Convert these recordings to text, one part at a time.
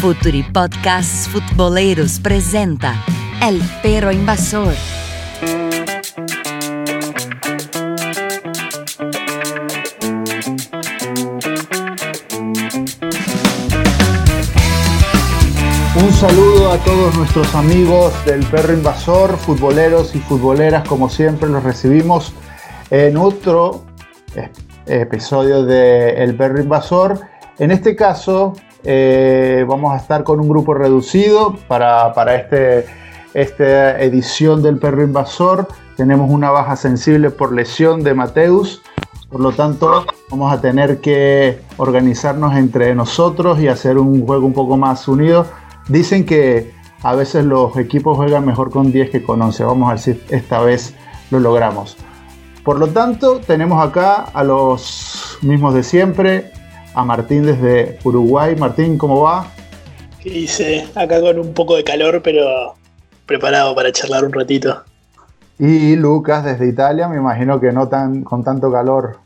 Futuri Podcasts Futboleros presenta El Perro Invasor. Un saludo a todos nuestros amigos del Perro Invasor, futboleros y futboleras, como siempre los recibimos en otro episodio de El Perro Invasor. En este caso eh, vamos a estar con un grupo reducido para, para este, esta edición del Perro Invasor. Tenemos una baja sensible por lesión de Mateus, por lo tanto vamos a tener que organizarnos entre nosotros y hacer un juego un poco más unido. Dicen que a veces los equipos juegan mejor con 10 que con 11. Vamos a ver si esta vez lo logramos. Por lo tanto, tenemos acá a los mismos de siempre, a Martín desde Uruguay. Martín, ¿cómo va? ¿Qué dice? Acá con un poco de calor, pero preparado para charlar un ratito. Y Lucas desde Italia, me imagino que no tan con tanto calor.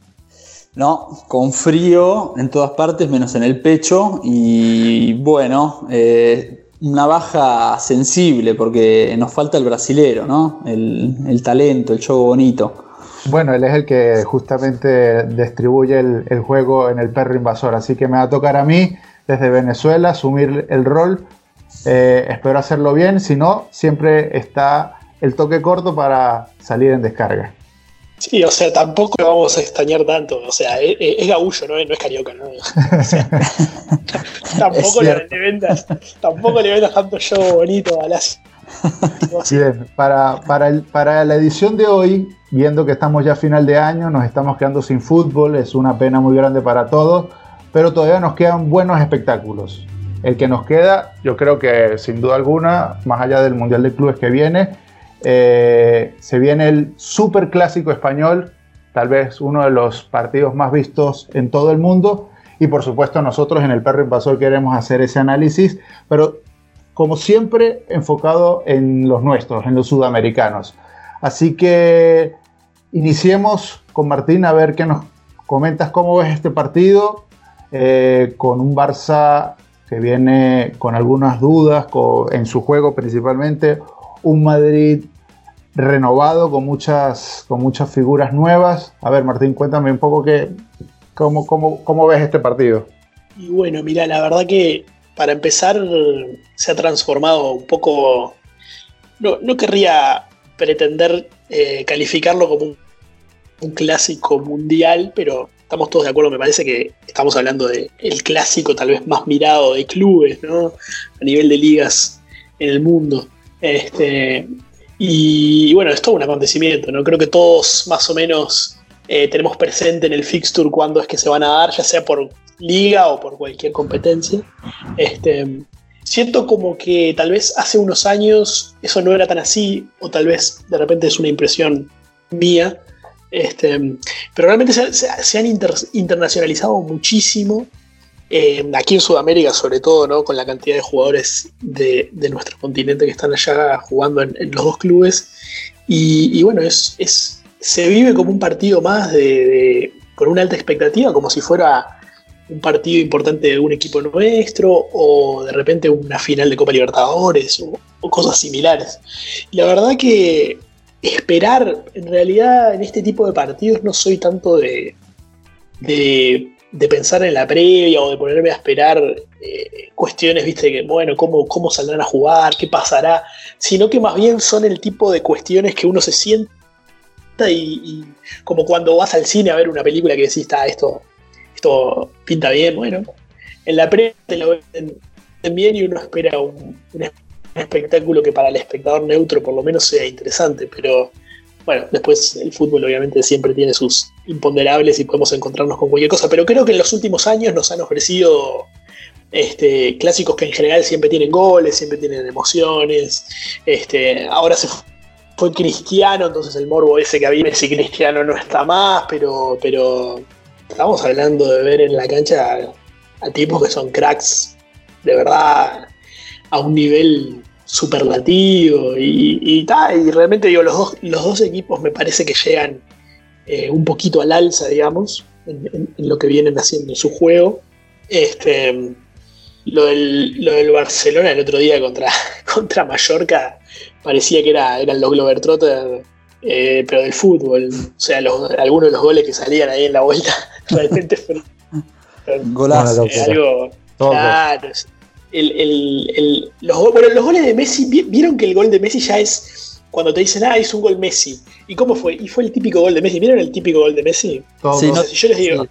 No, con frío en todas partes, menos en el pecho. Y bueno, eh, una baja sensible porque nos falta el brasilero, ¿no? El, el talento, el juego bonito. Bueno, él es el que justamente distribuye el, juego en el perro invasor, así que me va a tocar a mí desde Venezuela asumir el rol. Eh, espero hacerlo bien, si no, siempre está el toque corto para salir en descarga. Sí, o sea, tampoco vamos a extrañar tanto. O sea, es, es gaullo, ¿no? no es carioca, ¿no? tampoco, le, vendas, tampoco le vendas tanto show bonito a las. Bien, para, para, para la edición de hoy viendo que estamos ya a final de año, nos estamos quedando sin fútbol, es una pena muy grande para todos, pero todavía nos quedan buenos espectáculos. El que nos queda, yo creo que sin duda alguna, más allá del Mundial de Clubes que viene, eh, se viene el Super Clásico Español, tal vez uno de los partidos más vistos en todo el mundo. Y por supuesto nosotros en el Perro Invasor queremos hacer ese análisis, pero como siempre enfocado en los nuestros, en los sudamericanos. Así que Iniciemos con Martín a ver qué nos comentas cómo ves este partido eh, con un Barça que viene con algunas dudas en su juego principalmente, un Madrid renovado con muchas, con muchas figuras nuevas. A ver Martín, cuéntame un poco que, cómo, cómo ves este partido. Y bueno, mira, la verdad que para empezar se ha transformado un poco, no, no querría pretender eh, calificarlo como un clásico mundial, pero estamos todos de acuerdo, me parece que estamos hablando de el clásico tal vez más mirado de clubes, ¿no? A nivel de ligas en el mundo. Este, y, bueno, es todo un acontecimiento, ¿no? Creo que todos más o menos eh, tenemos presente en el fixture cuándo es que se van a dar, ya sea por liga o por cualquier competencia. Este, siento como que tal vez hace unos años eso no era tan así, o tal vez de repente es una impresión mía, este, pero realmente se, han internacionalizado muchísimo. Eh, aquí en Sudamérica, sobre todo, ¿no? con la cantidad de jugadores de, nuestro continente que están allá jugando en, los dos clubes. Y, bueno, es, se vive como un partido más de, con una alta expectativa, como si fuera un partido importante de un equipo nuestro o de repente una final de Copa Libertadores o, cosas similares. La verdad que esperar, en realidad en este tipo de partidos no soy tanto de, de, pensar en la previa o de ponerme a esperar eh, cuestiones, viste, que bueno, cómo, cómo saldrán a jugar, qué pasará, sino que más bien son el tipo de cuestiones que uno se sienta y, como cuando vas al cine a ver una película que decís, está, esto, esto pinta bien, bueno, en la previa te lo ven bien y uno espera un, un espectáculo que para el espectador neutro por lo menos sea interesante, pero bueno, después el fútbol obviamente siempre tiene sus imponderables y podemos encontrarnos con cualquier cosa, pero creo que en los últimos años nos han ofrecido este, clásicos que en general siempre tienen goles, siempre tienen emociones, este, ahora se fue Cristiano, entonces el morbo ese que había, si Cristiano no está más, pero, pero estamos hablando de ver en la cancha a tipos que son cracks de verdad a un nivel superlativo y, y, y realmente digo, los dos, los dos equipos me parece que llegan eh, un poquito al alza, digamos, en, lo que vienen haciendo en su juego. Este, lo del, lo del Barcelona el otro día contra, contra Mallorca parecía que era, eran los Globetrotters, eh, pero del fútbol. O sea, algunos de los goles que salían ahí en la vuelta realmente fueron. Golazo. algo. Claro. El, el, los, bueno, los goles de Messi, vieron que el gol de Messi ya es cuando te dicen, ah, es un gol Messi. ¿Y cómo fue? Y fue el típico gol de Messi. ¿Vieron el típico gol de Messi? Sí, no, si yo les digo,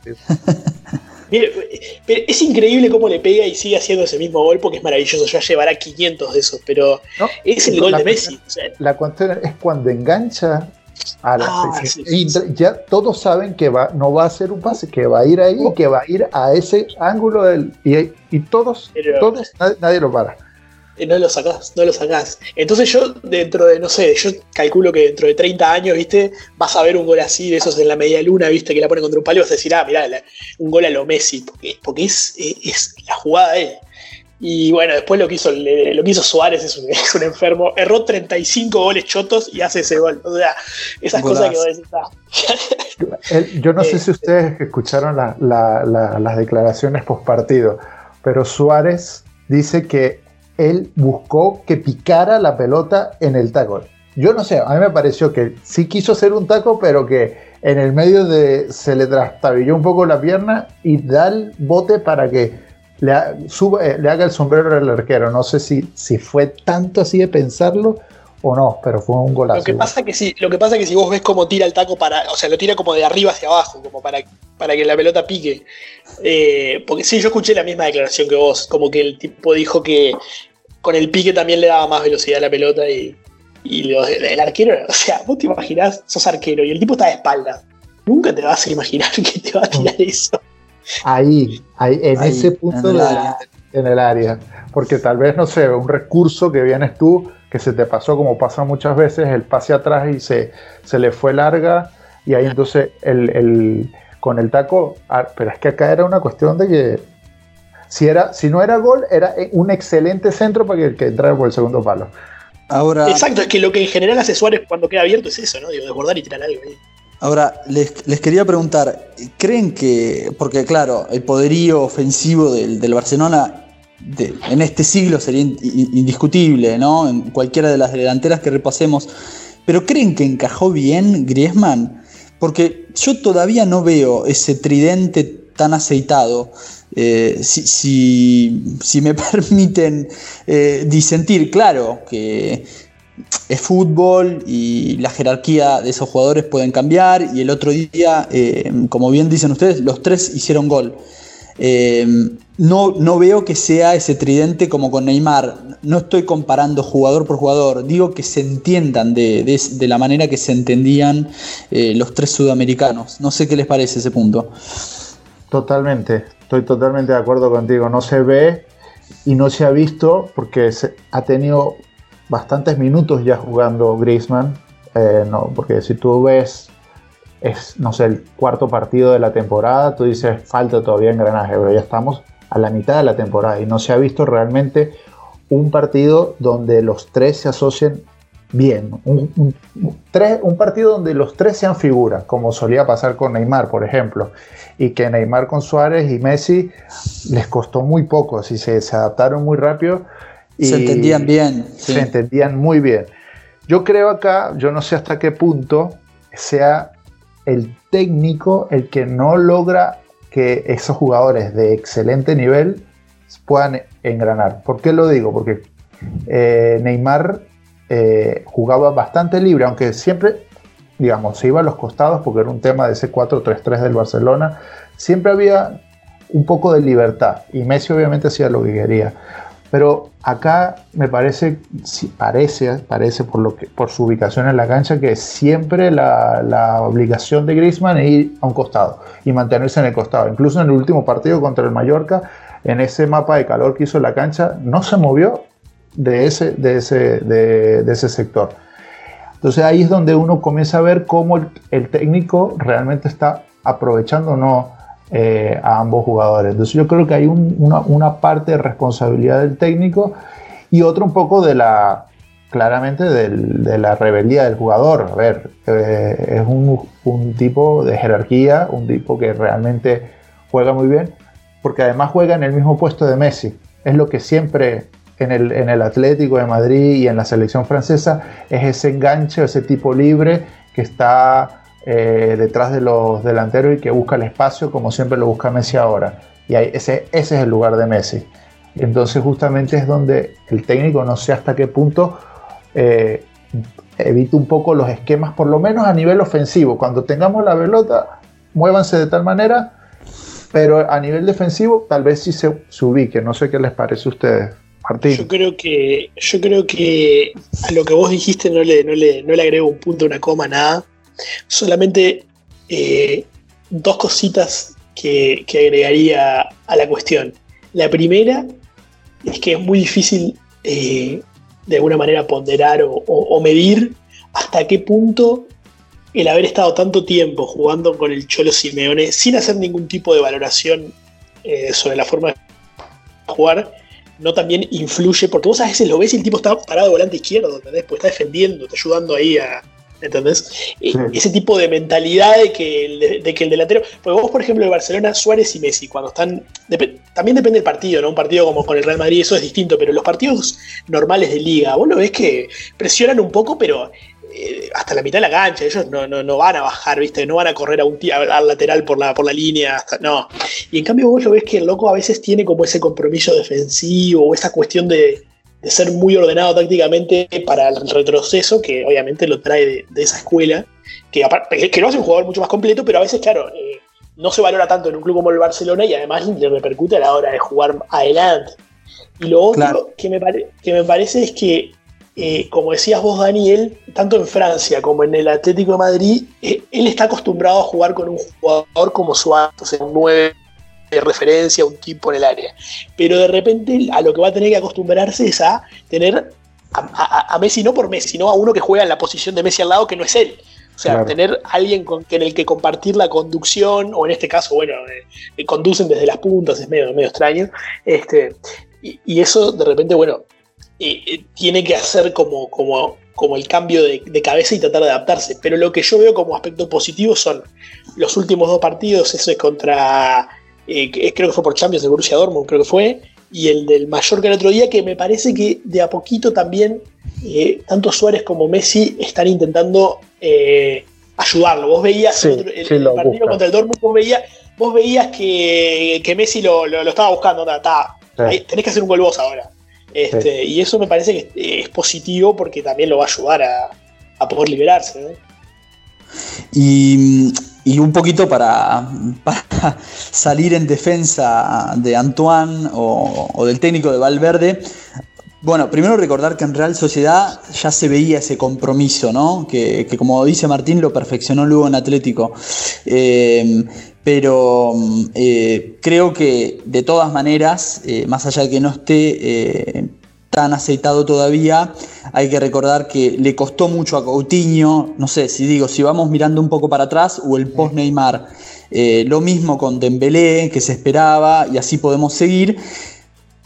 es increíble cómo le pega y sigue haciendo ese mismo gol porque es maravilloso. Ya llevará 500 de esos, pero es el gol de Messi. la cuestión es cuando engancha a la ah, y ya todos saben que va, no va a ser un pase, que va a ir ahí, que va a ir a ese ángulo del, y, todos, todos nadie lo para no lo sacás, no lo sacás. Entonces yo, dentro de, no sé, yo calculo que dentro de 30 años, viste, vas a ver un gol así, de esos en la media luna, viste, que la ponen contra un palo, y vas a decir, ah, mirá, un gol a lo Messi, porque, porque es, es, la jugada de él. Y bueno, después lo que hizo, lo que hizo Suárez es un, es un, enfermo. Erró 35 goles chotos y hace ese gol. O sea, esas cosas que vos decís. Ah. Yo no sé si ustedes escucharon las declaraciones post partido, pero Suárez dice que él buscó que picara la pelota en el taco. Yo no sé, a mí me pareció que sí quiso hacer un taco, pero que en el medio de se le trastabilló un poco la pierna y da el bote para que le, eh, haga el sombrero al arquero. No sé si, si fue tanto así de pensarlo o no, pero fue un golazo. Lo que pasa que sí, lo que pasa que si vos ves cómo tira el taco para, o sea, lo tira como de arriba hacia abajo, como para, para que la pelota pique. Eh, porque sí, yo escuché la misma declaración que vos, como que el tipo dijo que con el pique también le daba más velocidad a la pelota y, y el arquero, o sea, vos te imaginás, sos arquero y el tipo está de espalda. Nunca te vas a imaginar que te va a tirar eso. Ahí, ahí en ese punto en el, en el área. Porque tal vez, no sé, un recurso que vienes tú que se te pasó, como pasa muchas veces, el pase atrás y se, se le fue larga, y ahí entonces el, con el taco, ah, pero es que acá era una cuestión de que si, era, si no era gol, era un excelente centro para que, que entrara por el segundo palo. Ahora, Exacto, es que lo que en general hace Suárez cuando queda abierto es eso, ¿no? Digo, desbordar y tirar algo ahí. Ahora, les, les, quería preguntar, ¿creen que, porque claro, el poderío ofensivo del, del Barcelona en este siglo sería indiscutible, ¿no? En cualquiera de las delanteras que repasemos. Pero ¿creen que encajó bien Griezmann? Porque yo todavía no veo ese tridente tan aceitado. Eh, si, me permiten eh, disentir, claro que es fútbol y la jerarquía de esos jugadores pueden cambiar y el otro día, eh, como bien dicen ustedes, los tres hicieron gol. Eh, no, no veo que sea ese tridente como con Neymar. No estoy comparando jugador por jugador. Digo que se entiendan de, la manera que se entendían eh, los tres sudamericanos. No sé qué les parece ese punto. Totalmente, estoy totalmente de acuerdo contigo. No se ve y no se ha visto porque ha tenido bastantes minutos ya jugando Griezmann. Eh, no, porque si tú ves es, no sé, el cuarto partido de la temporada, tú dices, falta todavía engranaje, pero ya estamos a la mitad de la temporada y no se ha visto realmente un partido donde los tres se asocien bien, un, tres, un partido donde los tres sean figuras, como solía pasar con Neymar, por ejemplo, y que Neymar con Suárez y Messi les costó muy poco, si se, se adaptaron muy rápido. Y se entendían bien. Se entendían muy bien. Yo creo acá, yo no sé hasta qué punto sea el técnico el que no logra que esos jugadores de excelente nivel puedan engranar. ¿Por qué lo digo? Porque eh, Neymar eh, jugaba bastante libre, aunque siempre, digamos, se iba a los costados porque era un tema de ese 4-3-3 del Barcelona. Siempre había un poco de libertad y Messi obviamente hacía lo que quería. Pero acá me parece, parece, parece por, lo que, por su ubicación en la cancha, que siempre la, obligación de Griezmann es ir a un costado y mantenerse en el costado. Incluso en el último partido contra el Mallorca, en ese mapa de calor que hizo la cancha, no se movió de ese, de ese, de, ese sector. Entonces ahí es donde uno comienza a ver cómo el, el técnico realmente está aprovechando o no eh, a ambos jugadores. Entonces yo creo que hay una, parte de responsabilidad del técnico y otro un poco de la, claramente de la rebeldía del jugador. A ver, eh, es un, tipo de jerarquía, un tipo que realmente juega muy bien, porque además juega en el mismo puesto de Messi. es lo que siempre en el, en el Atlético de Madrid y en la selección francesa es ese enganche, ese tipo libre que está eh, detrás de los delanteros y que busca el espacio como siempre lo busca Messi ahora. Y ese, ese es el lugar de Messi. Entonces justamente es donde el técnico no sé hasta qué punto eh, evita un poco los esquemas, por lo menos a nivel ofensivo. Cuando tengamos la pelota, muévanse de tal manera, pero a nivel defensivo tal vez sí se, se ubique. No sé qué les parece a ustedes. Martín. Yo creo que, yo creo que a lo que vos dijiste no le, no le, no le agrego un punto, una coma, nada. Solamente eh, dos cositas que, agregaría a la cuestión. La primera es que es muy difícil eh, de alguna manera ponderar o, medir hasta qué punto el haber estado tanto tiempo jugando con el Cholo Simeone sin hacer ningún tipo de valoración eh, sobre la forma de jugar, no también influye, porque vos a veces lo ves y el tipo está parado volante izquierdo, ¿entendés? Pues está defendiendo, está ayudando ahí a, ¿Entendés? Ese tipo de mentalidad de que, el, de, que el delantero. Pues vos, por ejemplo, de Barcelona, Suárez y Messi, cuando están. también depende del partido, ¿no? Un partido como con el Real Madrid, eso es distinto, pero los partidos normales de liga, vos lo ves que presionan un poco, pero eh, hasta la mitad de la cancha, ellos no, no, van a bajar, ¿viste? No van a correr a un al lateral por la, por la línea, hasta, no. Y en cambio vos lo ves que el loco a veces tiene como ese compromiso defensivo, o esa cuestión de, de ser muy ordenado tácticamente para el retroceso, que obviamente lo trae de, esa escuela, que, que lo hace un jugador mucho más completo, pero a veces, claro, eh, no se valora tanto en un club como el Barcelona y además le repercute a la hora de jugar adelante. Y lo otro que, me que me parece es que, eh, como decías vos, Daniel, tanto en Francia como en el Atlético de Madrid, eh, él está acostumbrado a jugar con un jugador como Suárez, o sea, un 9 de referencia, un tipo en el área. Pero de repente a lo que va a tener que acostumbrarse es a tener a, Messi no por Messi, sino a uno que juega en la posición de Messi al lado que no es él. O sea, tener alguien con, en el que compartir la conducción, o en este caso, bueno, eh, conducen desde las puntas, es medio, medio extraño. Este, y, eso de repente, bueno, eh, eh, tiene que hacer como, como, como el cambio de, de, cabeza y tratar de adaptarse. Pero lo que yo veo como aspecto positivo son los últimos dos partidos, eso es contra eh, creo que fue por Champions de Borussia Dortmund, creo que fue, y el del Mallorca el otro día, que me parece que de a poquito también, eh, tanto Suárez como Messi están intentando eh, ayudarlo. Vos veías el, partido contra el Dortmund, vos veías, que, Messi lo, estaba buscando, tenés que hacer un gol vos ahora. Este, y eso me parece que es positivo porque también lo va a ayudar a, a poder liberarse. Y y un poquito para, salir en defensa de Antoine o, del técnico de Valverde. Bueno, primero recordar que en Real Sociedad ya se veía ese compromiso, ¿no? Que, como dice Martín, lo perfeccionó luego en Atlético. Eh, pero eh, creo que de todas maneras, eh, más allá de que no esté tan aceitado todavía. Hay que recordar que le costó mucho a Coutinho, no sé, si digo, si vamos mirando un poco para atrás o el post Neymar, eh, lo mismo con Dembélé, que se esperaba, y así podemos seguir.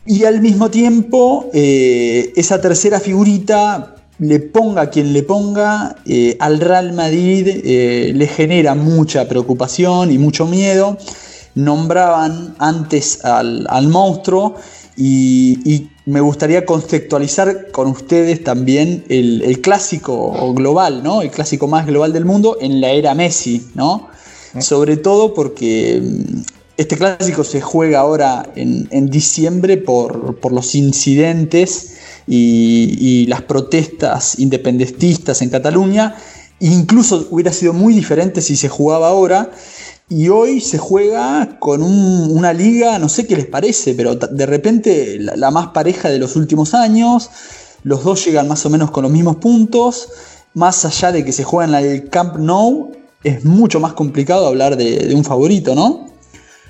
Y al mismo tiempo, eh, esa tercera figurita, le ponga quien le ponga, eh, al Real Madrid le genera mucha preocupación y mucho miedo. Nombraban antes al, al monstruo y, me gustaría conceptualizar con ustedes también el, clásico global, ¿no? El clásico más global del mundo en la era Messi, ¿no? Sobre todo porque mm, este clásico se juega ahora en, diciembre por, los incidentes y, las protestas independentistas en Cataluña. Incluso hubiera sido muy diferente si se jugaba ahora. Y hoy se juega con una liga, no sé qué les parece, pero de repente la, más pareja de los últimos años. Los dos llegan más o menos con los mismos puntos. Más allá de que se juega en el Camp Nou, es mucho más complicado hablar de, un favorito, ¿no?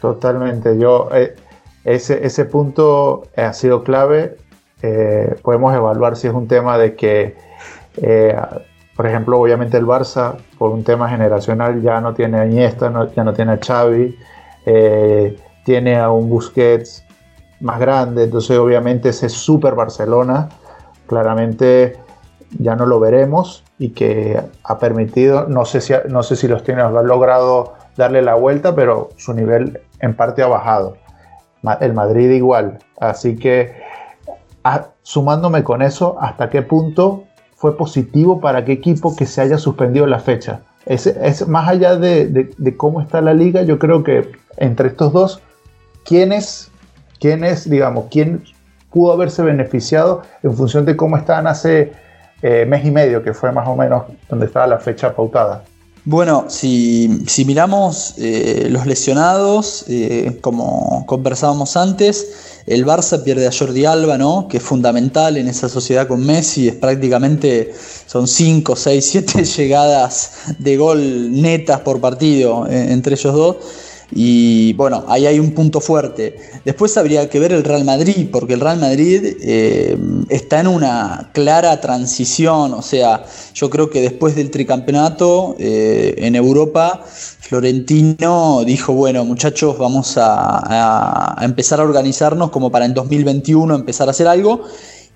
Totalmente. Yo, eh, ese, ese, punto ha sido clave. Eh, podemos evaluar si es un tema de que eh, por ejemplo, obviamente el Barça, por un tema generacional, ya no tiene a Iniesta, ya no tiene a Xavi, eh, tiene a un Busquets más grande, entonces obviamente ese Super Barcelona claramente ya no lo veremos y que ha permitido, no sé si, no sé si los tiene, ha logrado darle la vuelta, pero su nivel en parte ha bajado. el Madrid igual. Así que sumándome con eso, ¿hasta qué punto fue positivo para qué equipo que se haya suspendido la fecha? Es, más allá de, cómo está la liga, yo creo que entre estos dos, ¿quién es, quién es digamos, quién pudo haberse beneficiado en función de cómo estaban hace eh, mes y medio, que fue más o menos donde estaba la fecha pautada? Bueno, si, miramos eh, los lesionados, eh, como conversábamos antes, el Barça pierde a Jordi Alba, ¿no? que es fundamental en esa sociedad con Messi, es prácticamente, son 5, 6, 7 llegadas de gol netas por partido eh, entre ellos dos. Y bueno, ahí hay un punto fuerte. Después habría que ver el Real Madrid, porque el Real Madrid eh, está en una clara transición. O sea, yo creo que después del tricampeonato eh, en Europa, Florentino dijo, bueno muchachos, vamos a, empezar a organizarnos como para en 2021 empezar a hacer algo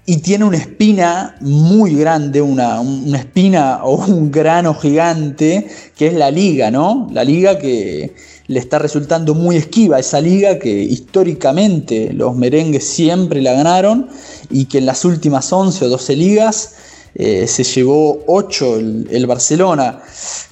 y tiene una espina muy grande, una, una, espina o un grano gigante, que es la liga, ¿no? La liga que, le está resultando muy esquiva esa liga que históricamente los merengues siempre la ganaron y que en las últimas 11 o 12 ligas eh, se llevó 8 el, Barcelona,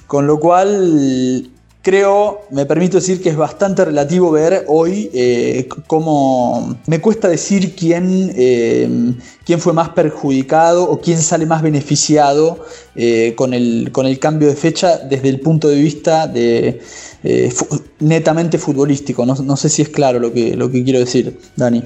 con lo cual creo, me permito decir que es bastante relativo ver hoy eh, cómo me cuesta decir quién, eh, quién fue más perjudicado o quién sale más beneficiado con, el, con el cambio de fecha desde el punto de vista de, eh, netamente futbolístico. No, sé si es claro lo que, lo que quiero decir, Dani.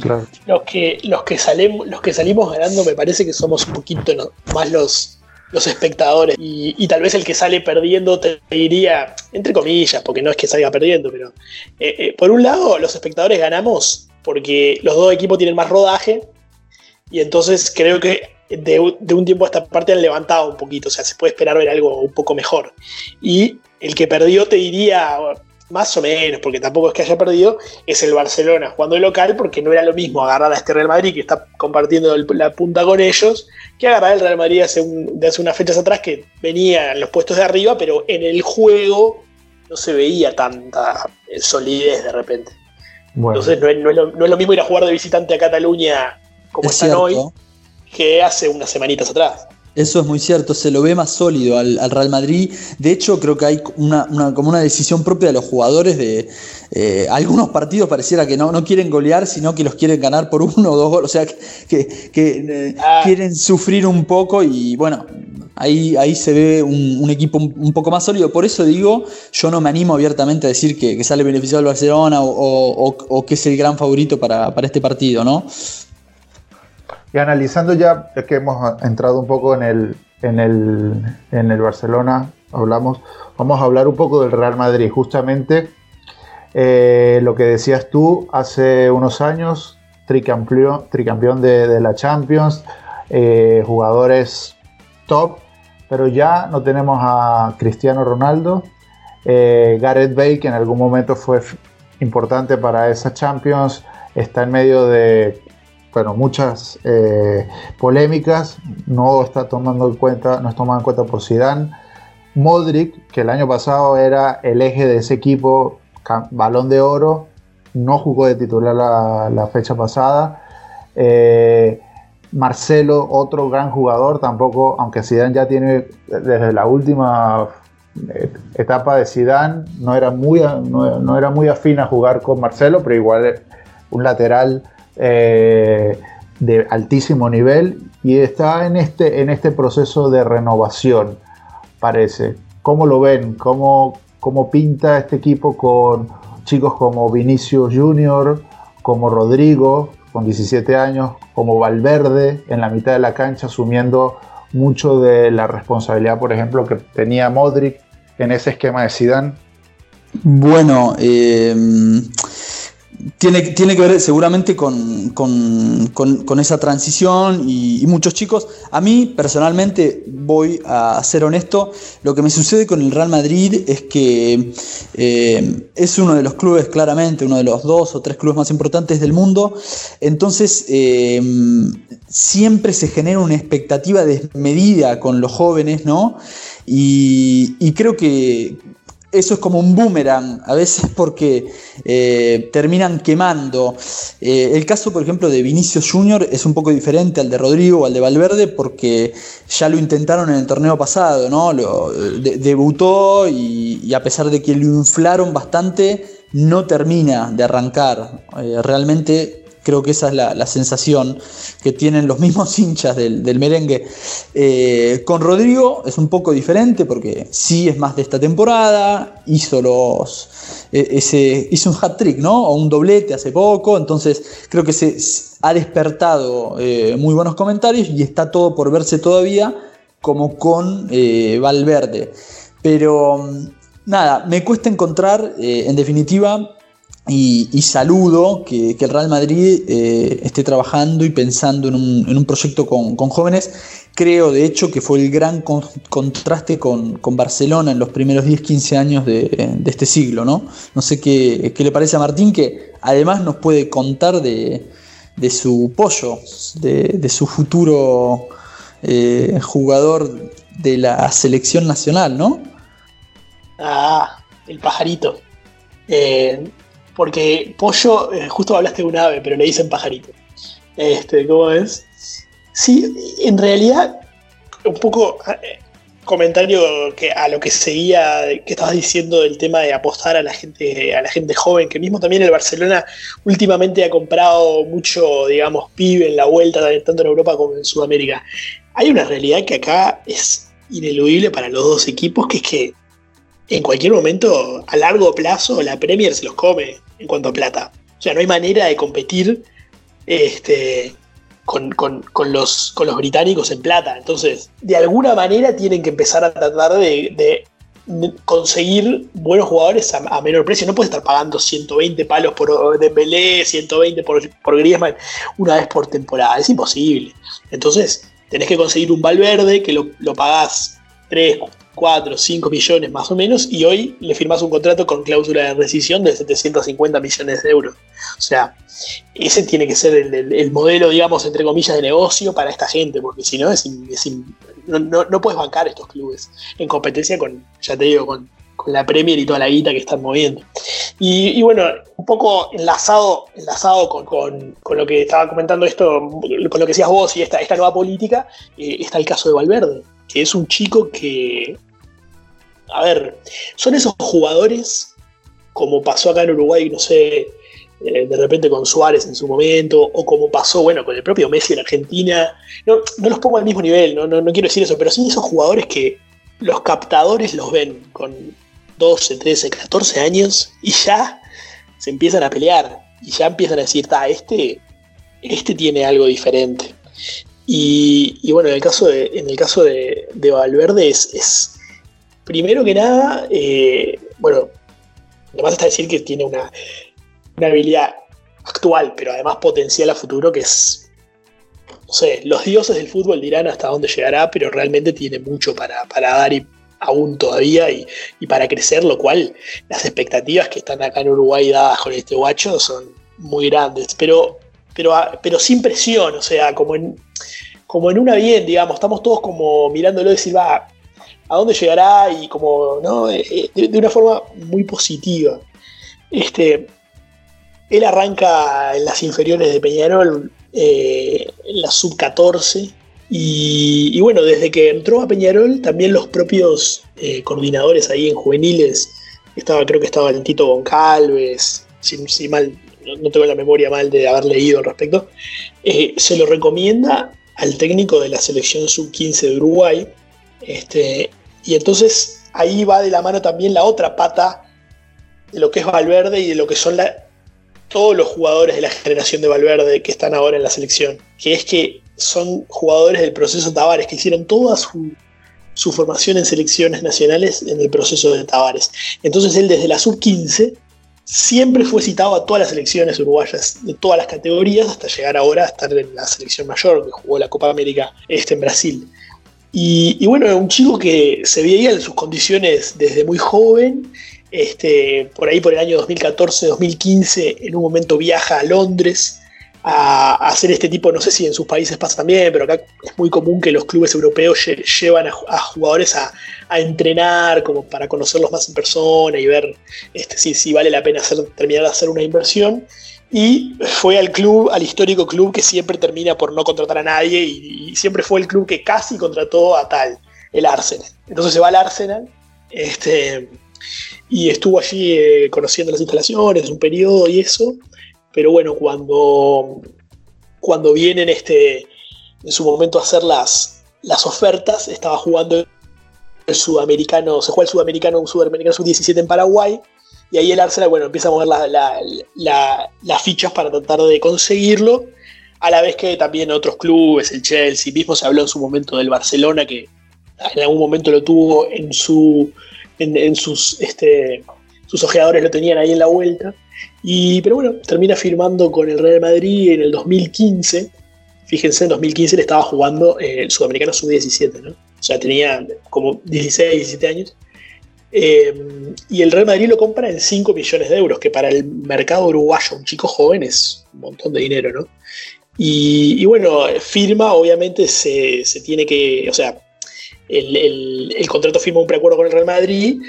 Los, que, los, que salimos, los que salimos ganando me parece que somos un poquito más los, los espectadores. Y, tal vez el que sale perdiendo te diría, entre comillas, porque no es que salga perdiendo, pero eh, eh, por un lado los espectadores ganamos porque los dos equipos tienen más rodaje y entonces creo que de, un tiempo a esta parte han levantado un poquito, o sea, se puede esperar ver algo un poco mejor. Y el que perdió, te diría, más o menos, porque tampoco es que haya perdido, es el Barcelona jugando de local, porque no era lo mismo agarrar a este Real Madrid que está compartiendo la punta con ellos, que agarrar al Real Madrid hace de hace unas fechas atrás que venía en los puestos de arriba, pero en el juego no se veía tanta solidez de repente. Entonces no es, lo, mismo ir a jugar de visitante a Cataluña como están hoy que hace unas semanitas atrás. Eso es muy cierto, se lo ve más sólido al, Real Madrid. De hecho, creo que hay una, como una decisión propia de los jugadores de eh, algunos partidos pareciera que no, no quieren golear, sino que los quieren ganar por uno o dos goles. O sea, que, eh, ah. quieren sufrir un poco y bueno, ahí, ahí se ve un, equipo un, poco más sólido. Por eso digo, yo no me animo abiertamente a decir que, sale beneficiado el Barcelona o, que es el gran favorito para, para este partido, ¿no? Y analizando ya, que hemos entrado un poco en el, en el, en el Barcelona, hablamos, vamos a hablar un poco del Real Madrid. Justamente eh, lo que decías tú, hace unos años, tricampeón, tricampeón de, la Champions, eh, jugadores top, pero ya no tenemos a Cristiano Ronaldo, eh, Gareth Bale, que en algún momento fue importante para esa Champions, está en medio de bueno, muchas eh, polémicas, no está tomando en cuenta, no es tomado en cuenta por Zidane. Modric, que el año pasado era el eje de ese equipo, balón de oro, no jugó de titular la, fecha pasada. Eh, Marcelo, otro gran jugador, tampoco, aunque Zidane ya tiene desde la última eh, etapa de Zidane, no era muy, no era muy afín a jugar con Marcelo, pero igual un lateral eh, de altísimo nivel y está en este, en este proceso de renovación, parece. ¿Cómo lo ven? ¿Cómo, cómo pinta este equipo con chicos como Vinicius Junior, como Rodrigo, con 17 años, como Valverde en la mitad de la cancha, asumiendo mucho de la responsabilidad, por ejemplo, que tenía Modric en ese esquema de Zidane? Bueno, eh, tiene, tiene, que ver seguramente con, esa transición y, muchos chicos. A mí personalmente, voy a ser honesto, lo que me sucede con el Real Madrid es que eh, es uno de los clubes, claramente, uno de los dos o tres clubes más importantes del mundo. Entonces, eh, siempre se genera una expectativa desmedida con los jóvenes, ¿no? y creo que eso es como un boomerang, a veces porque eh, terminan quemando. Eh, el caso, por ejemplo, de Vinicius Jr. es un poco diferente al de Rodrigo o al de Valverde porque ya lo intentaron en el torneo pasado, ¿no? Lo, debutó y, a pesar de que lo inflaron bastante, no termina de arrancar. Eh, realmente Creo que esa es la, sensación que tienen los mismos hinchas del, merengue. Eh, con Rodrigo es un poco diferente porque sí es más de esta temporada, hizo, los, e, ese, hizo un hat-trick, ¿no? O un doblete hace poco, entonces creo que se ha despertado eh, muy buenos comentarios y está todo por verse todavía como con eh, Valverde. Pero mm, nada, me cuesta encontrar en definitiva y, saludo que, el Real Madrid eh, esté trabajando y pensando en un, proyecto con, jóvenes. Creo, de hecho, que fue el gran contraste con, Barcelona en los primeros 10-15 años de, este siglo. ¿no? no sé qué, le parece a Martín, que además nos puede contar de, su pollo, de, su futuro eh, jugador de la selección nacional, ¿no? Ah, el pajarito. Eh, porque pollo, eh, justo hablaste de un ave, pero le dicen pajarito. Este, ¿cómo es? Sí, en realidad, un poco eh, comentario que a lo que seguía, que estabas diciendo del tema de apostar a la gente, a la gente joven, que mismo también el Barcelona últimamente ha comprado mucho, digamos, pibe en la vuelta, tanto en Europa como en Sudamérica. Hay una realidad que acá es ineludible para los dos equipos, que es que en cualquier momento, a largo plazo, la Premier se los come en cuanto a plata. O sea, no hay manera de competir este, con, los, con los británicos en plata. Entonces, de alguna manera tienen que empezar a tratar de, conseguir buenos jugadores a, menor precio. No puedes estar pagando 120 palos por Dembélé, 120 por, por Griezmann una vez por temporada. Es imposible. Entonces, tenés que conseguir un Valverde que lo, lo pagás 3, 4, 5 millones más o menos, y hoy le firmas un contrato con cláusula de rescisión de 750 millones de euros. O sea, ese tiene que ser el, modelo, digamos, entre comillas, de negocio para esta gente, porque si no, es, no, puedes bancar estos clubes en competencia con, ya te digo, con, la Premier y toda la guita que están moviendo. Y, bueno, un poco enlazado, enlazado con, lo que estaba comentando esto, con lo que decías vos y esta, esta nueva política, eh, está el caso de Valverde que es un chico que, a ver, son esos jugadores como pasó acá en Uruguay, no sé, eh, de repente con Suárez en su momento, o como pasó, bueno, con el propio Messi en Argentina. No, no los pongo al mismo nivel, no, no, no quiero decir eso, pero son esos jugadores que los captadores los ven con 12, 13, 14 años y ya se empiezan a pelear y ya empiezan a decir, este, este tiene algo diferente. Y, bueno, en el caso de, en el caso de, Valverde es, primero que nada, eh, bueno, además está decir que tiene una, habilidad actual, pero además potencial a futuro que es, no sé, los dioses del fútbol dirán hasta dónde llegará, pero realmente tiene mucho para, dar y aún todavía y, para crecer, lo cual las expectativas que están acá en Uruguay dadas con este guacho son muy grandes, pero, pero, pero sin presión, o sea, como en, como en una bien, digamos, estamos todos como mirándolo y decir, va, ¿a dónde llegará? Y como, ¿no? Eh, eh, de, una forma muy positiva. Este, él arranca en las inferiores de Peñarol, eh, en la sub-14, y, bueno, desde que entró a Peñarol, también los propios coordinadores ahí en juveniles, estaba, creo que estaba el Tito Goncalves, si, mal, no, tengo la memoria mal de haber leído al respecto, se lo recomienda al técnico de la selección sub-15 de Uruguay. Este, y entonces ahí va de la mano también la otra pata de lo que es Valverde y de lo que son todos los jugadores de la generación de Valverde que están ahora en la selección. Que es que son jugadores del proceso Tavares, que hicieron toda su, su formación en selecciones nacionales en el proceso de Tavares. Entonces él desde la sub-15 siempre fue citado a todas las selecciones uruguayas de todas las categorías hasta llegar ahora a estar en la selección mayor que jugó la Copa América este en Brasil. Y, bueno, un chico que se veía en sus condiciones desde muy joven, este, por ahí por el año 2014-2015, en un momento viaja a Londres a, hacer este tipo, no sé si en sus países pasa también, pero acá es muy común que los clubes europeos llevan a, jugadores a, entrenar como para conocerlos más en persona y ver este, si, si vale la pena terminar de hacer una inversión. Y fue al club, al histórico club que siempre termina por no contratar a nadie y, siempre fue el club que casi contrató a tal, el Arsenal. Entonces se va al Arsenal este, y estuvo allí eh, conociendo las instalaciones, un periodo y eso pero bueno, cuando, cuando vienen este, en su momento a hacer las, las ofertas, estaba jugando el sudamericano, se juega el sudamericano, un sudamericano sub-17 en Paraguay, y ahí el Arsenal, bueno, empieza a mover las fichas para tratar de conseguirlo, a la vez que también otros clubes, el Chelsea, mismo se habló en su momento del Barcelona, que en algún momento lo tuvo en su en, sus este, sus ojeadores lo tenían ahí en la vuelta. Y, pero bueno, termina firmando con el Real Madrid en el 2015. Fíjense, en 2015 le estaba jugando eh, el Sudamericano Sub-17, ¿no? O sea, tenía como 16, 17 años. Eh, y el Real Madrid lo compra en 5 millones de euros, que para el mercado uruguayo, un chico joven, es un montón de dinero, ¿no? Y, bueno, firma, obviamente se, se, tiene que, o sea, el, el, contrato firma un preacuerdo con el Real Madrid,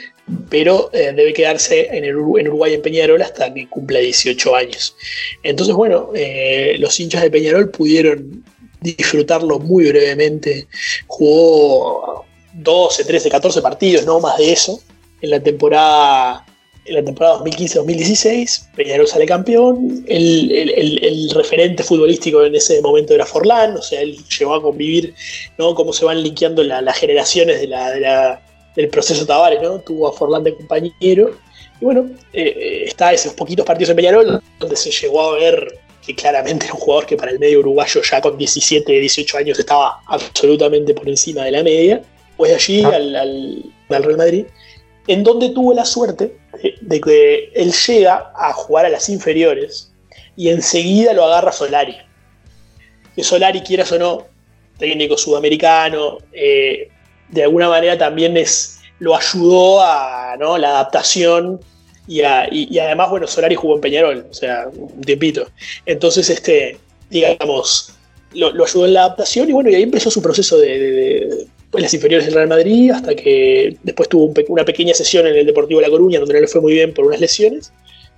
pero eh, debe quedarse en, en, Uruguay en Peñarol hasta que cumpla 18 años. Entonces, bueno, eh, los hinchas de Peñarol pudieron disfrutarlo muy brevemente. Jugó 12, 13, 14 partidos, no más de eso, en la temporada en la temporada 2015-2016, Peñarol sale campeón, el, referente futbolístico en ese momento era Forlán, o sea, él llegó a convivir, ¿no? Cómo se van linkeando las generaciones de la, del proceso Tavares, ¿no? Tuvo a Forlán de compañero, y bueno, eh, eh, está esos poquitos partidos en Peñarol, donde se llegó a ver que claramente era un jugador que para el medio uruguayo ya con 17, 18 años estaba absolutamente por encima de la media, pues allí ah. al, al Real Madrid, en donde tuvo la suerte de, que él llega a jugar a las inferiores y enseguida lo agarra Solari. Que Solari, quieras o no, técnico sudamericano, eh, de alguna manera también es, lo ayudó a la adaptación y, además, bueno, Solari jugó en Peñarol, o sea, un tiempito. Entonces, este, digamos, lo, ayudó en la adaptación y bueno, y ahí empezó su proceso de, en las inferiores del Real Madrid, hasta que después tuvo una pequeña sesión en el Deportivo La Coruña, donde no le fue muy bien por unas lesiones.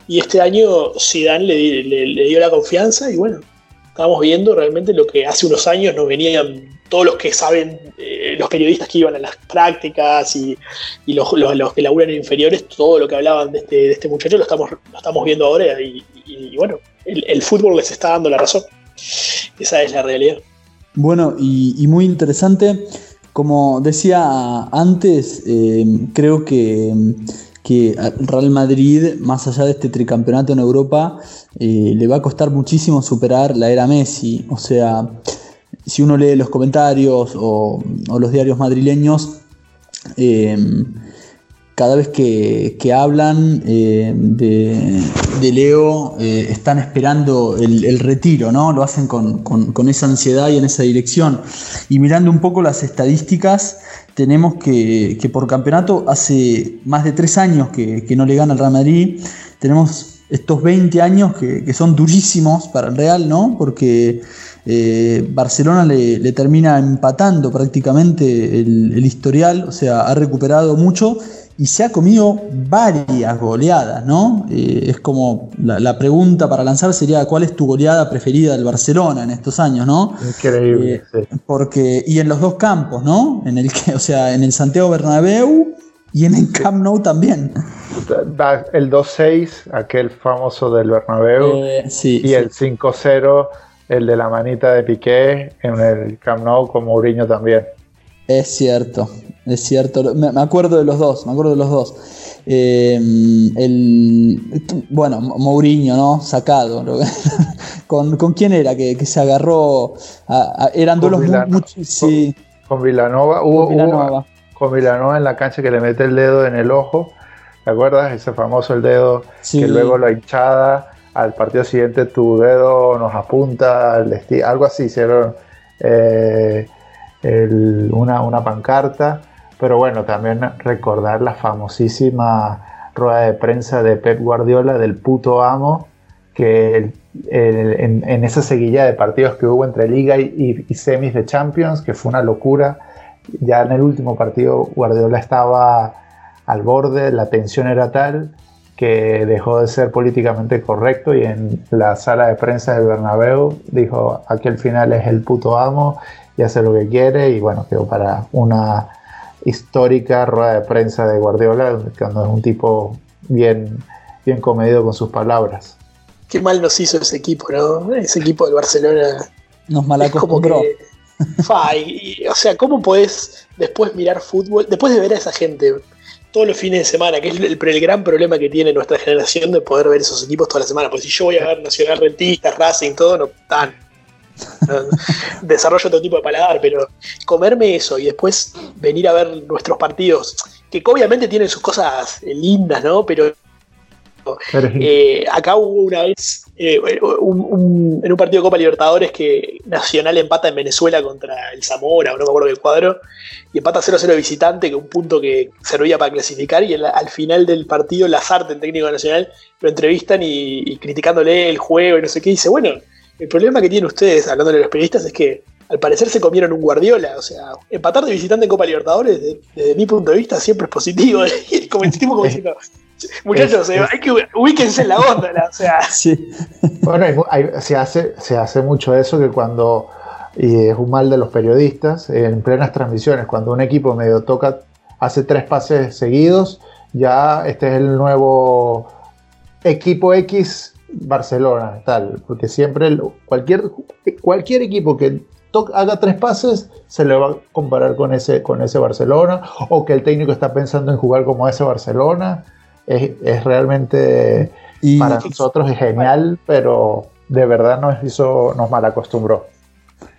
Y este año Zidane le, le, dio la confianza y bueno, estamos viendo realmente lo que hace unos años nos venían todos los que saben, eh, los periodistas que iban a las prácticas y, los, que laburan en inferiores, todo lo que hablaban de este, este muchacho lo estamos, lo estamos viendo ahora y, bueno, el, fútbol les está dando la razón. Esa es la realidad. Bueno, y muy interesante como decía antes, eh, creo que, que Real Madrid, más allá de este tricampeonato en Europa, eh, le va a costar muchísimo superar la era Messi. O sea, si uno lee los comentarios o, los diarios madrileños, eh, cada vez que, hablan eh, de, Leo eh, están esperando el, retiro, ¿no? Lo hacen con, esa ansiedad y en esa dirección. Y mirando un poco las estadísticas, tenemos que, por campeonato hace más de tres años que, no le gana al Real Madrid. Tenemos estos 20 años que, son durísimos para el Real, ¿no? Porque eh, Barcelona le, termina empatando prácticamente el, el historial, o sea, ha recuperado mucho y se ha comido varias goleadas, ¿no? Eh, es como la, pregunta para lanzar sería ¿cuál es tu goleada preferida del Barcelona en estos años, ¿no? Increíble. Eh, porque, y en los dos campos, ¿no? En el que, o sea, en el Santiago Bernabéu y en el Camp Nou también. El 2-6, aquel famoso del Bernabéu, eh, y el 5-0, el de la manita de Piqué en el Camp Nou con Mourinho también. Es cierto, es cierto. Me, acuerdo de los dos, me acuerdo de los dos. Eh, el, bueno, Mourinho, ¿no? Sacado. ¿Con, ¿Con, quién era que, se agarró? eran dos muchos. Sí. Con, Villanova. Hubo, con Villanova en la cancha que le mete el dedo en el ojo. ¿Te acuerdas? Ese famoso el dedo que luego la hinchada. Al partido siguiente tu dedo nos apunta. Algo así hicieron. Eh, una, pancarta, pero bueno, también recordar la famosísima rueda de prensa de Pep Guardiola del puto amo, que en, esa seguilla de partidos que hubo entre Liga y, semis de Champions, que fue una locura. Ya en el último partido Guardiola estaba al borde, la tensión era tal que dejó de ser políticamente correcto y en la sala de prensa del Bernabéu dijo aquel final es el puto amo y hace lo que quiere y bueno, quedó para una histórica rueda de prensa de Guardiola cuando es un tipo bien, bien comedido con sus palabras. Qué mal nos hizo ese equipo, ¿no? Ese equipo del Barcelona. Nos malacostumbró. Fa, o sea, ¿cómo podés después mirar fútbol? Después de ver a esa gente todos los fines de semana, que es el, gran problema que tiene nuestra generación de poder ver esos equipos toda la semana. Pues si yo voy a ver Nacional Rentistas, Racing, todo, no tan. desarrollo otro tipo de paladar, pero comerme eso y después venir a ver nuestros partidos, que obviamente tienen sus cosas lindas, ¿no? Pero eh, acá hubo una vez eh, en un partido de Copa Libertadores que Nacional empata en Venezuela contra el Zamora, o no me acuerdo del cuadro, y empata 0-0 de visitante, que un punto que servía para clasificar, y al final del partido Lazarte, el técnico nacional, lo entrevistan y, criticándole el juego y no sé qué, y dice, bueno, el problema que tienen ustedes, hablándole a los periodistas, es que al parecer se comieron un Guardiola. O sea, empatar de visitante en Copa Libertadores, desde, mi punto de vista, siempre es positivo. Y como como diciendo, Muchachos, hay que ubíquense en la onda, o sea. Sí. Bueno, se, hace, se hace mucho eso que cuando, y es un mal de los periodistas, en plenas transmisiones, cuando un equipo medio toca, hace tres pases seguidos, ya este es el nuevo equipo X Barcelona, tal, porque siempre cualquier, cualquier equipo que haga tres pases se le va a comparar con ese, con ese Barcelona, o que el técnico está pensando en jugar como ese Barcelona es, realmente para nosotros es genial, pero de verdad nos hizo, nos malacostumbró.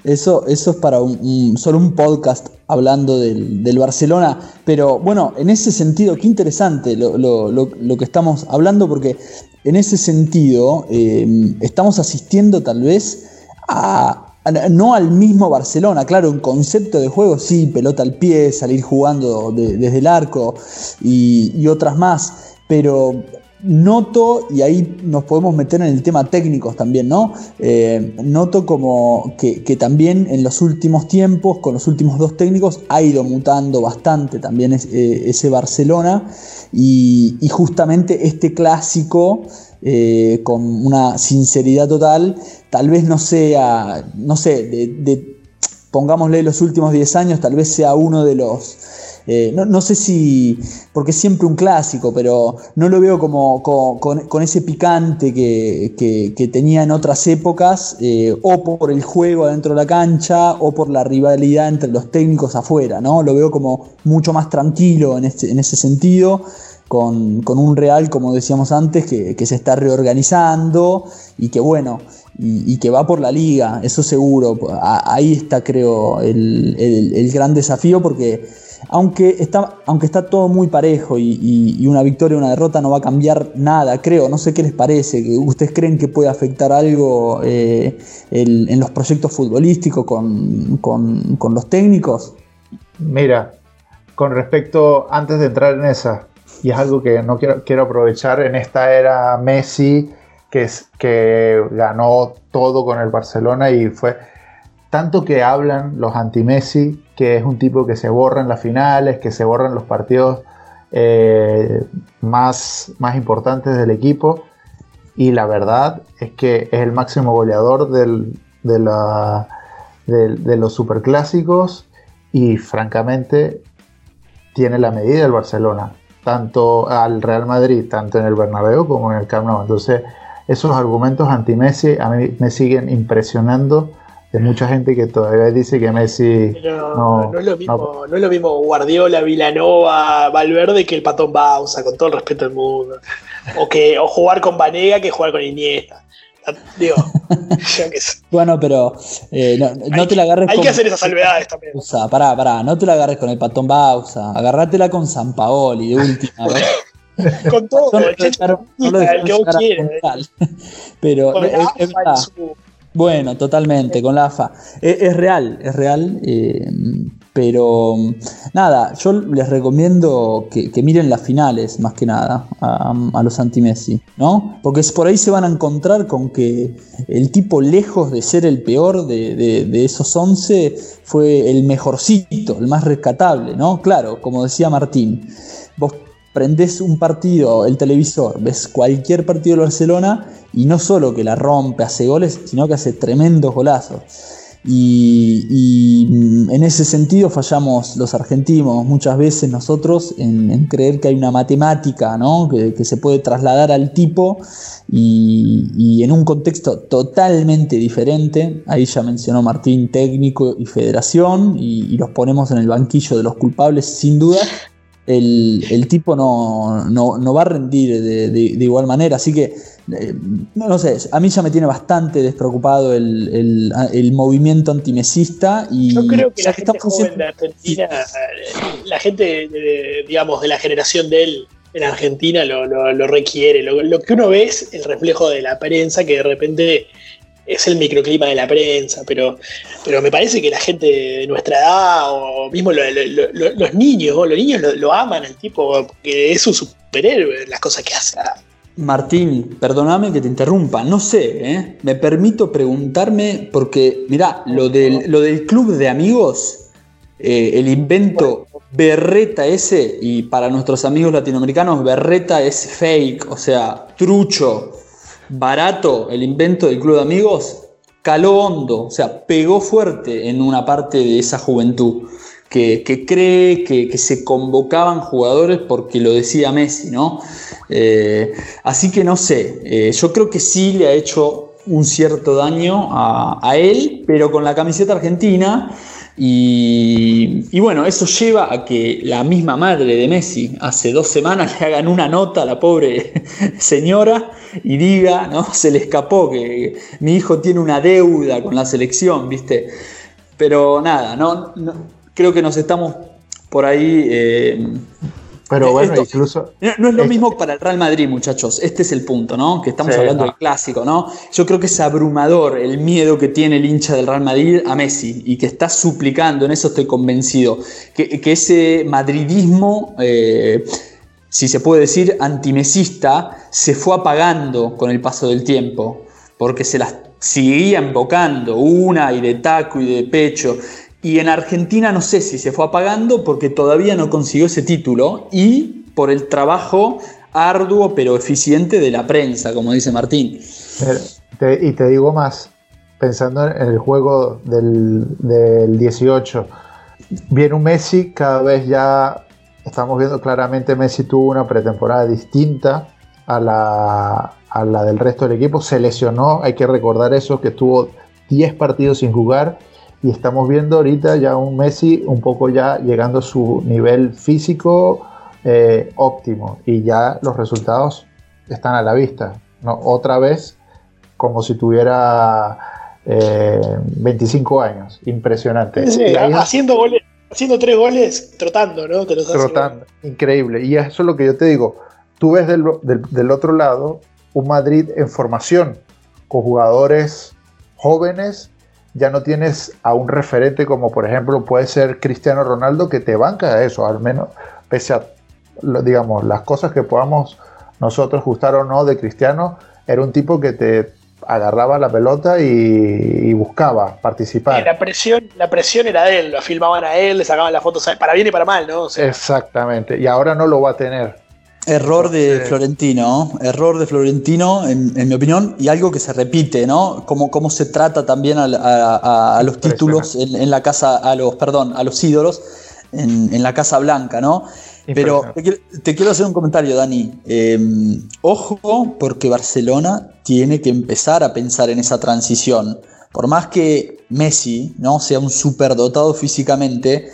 Eso, eso es para un, solo un podcast hablando del, Barcelona, pero bueno, en ese sentido, qué interesante lo, que estamos hablando, porque en ese sentido eh, estamos asistiendo tal vez a, no al mismo Barcelona, claro, un concepto de juego, sí, pelota al pie, salir jugando desde el arco y otras más, pero noto, y ahí nos podemos meter en el tema técnicos también, ¿no? Eh, noto como que, también en los últimos tiempos, con los últimos dos técnicos, ha ido mutando bastante también eh, ese Barcelona y, justamente este clásico, eh, con una sinceridad total, tal vez no sea, no sé, de, pongámosle los últimos 10 años, tal vez sea uno de los eh, no, sé si, porque es siempre un clásico, pero no lo veo como, con, ese picante que, tenía en otras épocas, eh, o por el juego adentro de la cancha, o por la rivalidad entre los técnicos afuera, ¿no? Lo veo como mucho más tranquilo en, este, ese sentido. Con, un Real, como decíamos antes, que, se está reorganizando y que bueno, y, que va por la liga, eso seguro. ahí está, creo, el gran desafío porque aunque está, aunque está todo muy parejo y, una victoria una derrota no va a cambiar nada, creo, no sé qué les parece, ¿ustedes creen que puede afectar algo eh, en los proyectos futbolísticos con, los técnicos? Mira, con respecto, antes de entrar en esa, y es algo que no quiero, quiero aprovechar, en esta era Messi, que, que ganó todo con el Barcelona y fue tanto que hablan los anti-Messi, que es un tipo que se borra en las finales, que se borra en los partidos eh, más, más importantes del equipo. Y la verdad es que es el máximo goleador de, la, de, los superclásicos y francamente tiene la medida del Barcelona, tanto al Real Madrid, tanto en el Bernabéu como en el Camp Nou. Entonces, esos argumentos anti-Messi a mí me siguen impresionando hay mucha gente que todavía dice que Messi. no, no, es lo mismo, no. es lo mismo Guardiola, Vilanova, Valverde que el patón Bausa, con todo el respeto del mundo. O que o jugar con Vanega que jugar con Iniesta. Digo, Bueno, pero eh, no, te la agarres Hay que hacer esas salvedades también. Bausa, pará, pará, no te la agarres con el patón Bausa. Agarrátela con San Paoli de última. con todo, el, el que vos quieras. Pero es, bueno, totalmente, con la AFA. Es, real, es real. Eh, Pero nada, yo les recomiendo que, miren las finales más que nada a, los anti-Messi, ¿no? Porque por ahí se van a encontrar con que el tipo lejos de ser el peor de, esos 11 fue el mejorcito, el más rescatable, ¿no? Claro, como decía Martín, vos prendés un partido, el televisor, ves cualquier partido de Barcelona y no solo que la rompe, hace goles, sino que hace tremendos golazos. Y, mm, en ese sentido fallamos los argentinos muchas veces nosotros en, creer que hay una matemática que, se puede trasladar al tipo y, en un contexto totalmente diferente, ahí ya mencionó Martín técnico y federación y, los ponemos en el banquillo de los culpables sin duda, el, tipo no, va a rendir de, igual manera. Así que, eh, no, sé, a mí ya me tiene bastante despreocupado el, movimiento antimesista. Y Yo creo que la gente joven de Argentina, eh, la gente, digamos, de la generación de él en Argentina lo, requiere. Lo, lo, que uno ve es el reflejo de la prensa que de repente es el microclima de la prensa, pero, pero me parece que la gente de nuestra edad, o mismo los niños, los niños lo, aman al tipo, porque es un superhéroe las cosas que hace. Martín, perdóname que te interrumpa, no sé, ¿eh? me permito preguntarme, porque mirá, lo del, lo del club de amigos, eh, el invento berreta ese, y para nuestros amigos latinoamericanos, berreta es fake, o sea, trucho barato el invento del club de amigos, caló hondo, o sea, pegó fuerte en una parte de esa juventud que, cree que, se convocaban jugadores porque lo decía Messi, ¿no? Eh, así que no sé, eh, yo creo que sí le ha hecho un cierto daño a él, pero con la camiseta argentina y, bueno, eso lleva a que la misma madre de Messi hace dos semanas le hagan una nota a la pobre señora y diga, ¿no? Se le escapó que mi hijo tiene una deuda con la selección, ¿viste? Pero nada, no, creo que nos estamos por ahí eh, pero bueno, incluso. No, es lo mismo para el Real Madrid, muchachos. Este es el punto, ¿no? Que estamos hablando del clásico, ¿no? Yo creo que es abrumador el miedo que tiene el hincha del Real Madrid a Messi y que está suplicando, en eso estoy convencido, que, ese madridismo. Eh, si se puede decir, antimesista, se fue apagando con el paso del tiempo, porque se las seguía invocando una y de taco y de pecho. Y en Argentina no sé si se fue apagando porque todavía no consiguió ese título y por el trabajo arduo pero eficiente de la prensa, como dice Martín. y te digo más, pensando en el juego del, del 18, viene un Messi, cada vez ya estamos viendo claramente Messi tuvo una pretemporada distinta a la, a la del resto del equipo, se lesionó, hay que recordar eso, que tuvo 10 partidos sin jugar y estamos viendo ahorita ya un Messi un poco ya llegando a su nivel físico eh, óptimo y ya los resultados están a la vista. ¿no? Otra vez como si tuviera 25 eh, años. Impresionante. haciendo goles, haciendo tres goles, trotando, ¿no? trotando, increíble. Y eso es lo que yo te digo. Tú ves del, del otro lado un Madrid en formación, con jugadores jóvenes ya no tienes a un referente como por ejemplo puede ser Cristiano Ronaldo que te banca a eso, al menos pese a digamos las cosas que podamos nosotros gustar o no de Cristiano, era un tipo que te agarraba la pelota y, buscaba participar. la presión, la presión era de él, lo filmaban a él, le sacaban las fotos para bien y para mal, ¿no? Exactamente, y ahora no lo va a tener. Error de Florentino, error de Florentino, en, mi opinión, y algo que se repite, ¿no? Cómo, cómo se trata también a, los títulos en, la casa, a los, perdón, a los ídolos en, la Casa Blanca, ¿no? Pero te quiero, hacer un comentario, Dani. Em, ojo, porque Barcelona tiene que empezar a pensar en esa transición. Por más que Messi no sea un superdotado físicamente,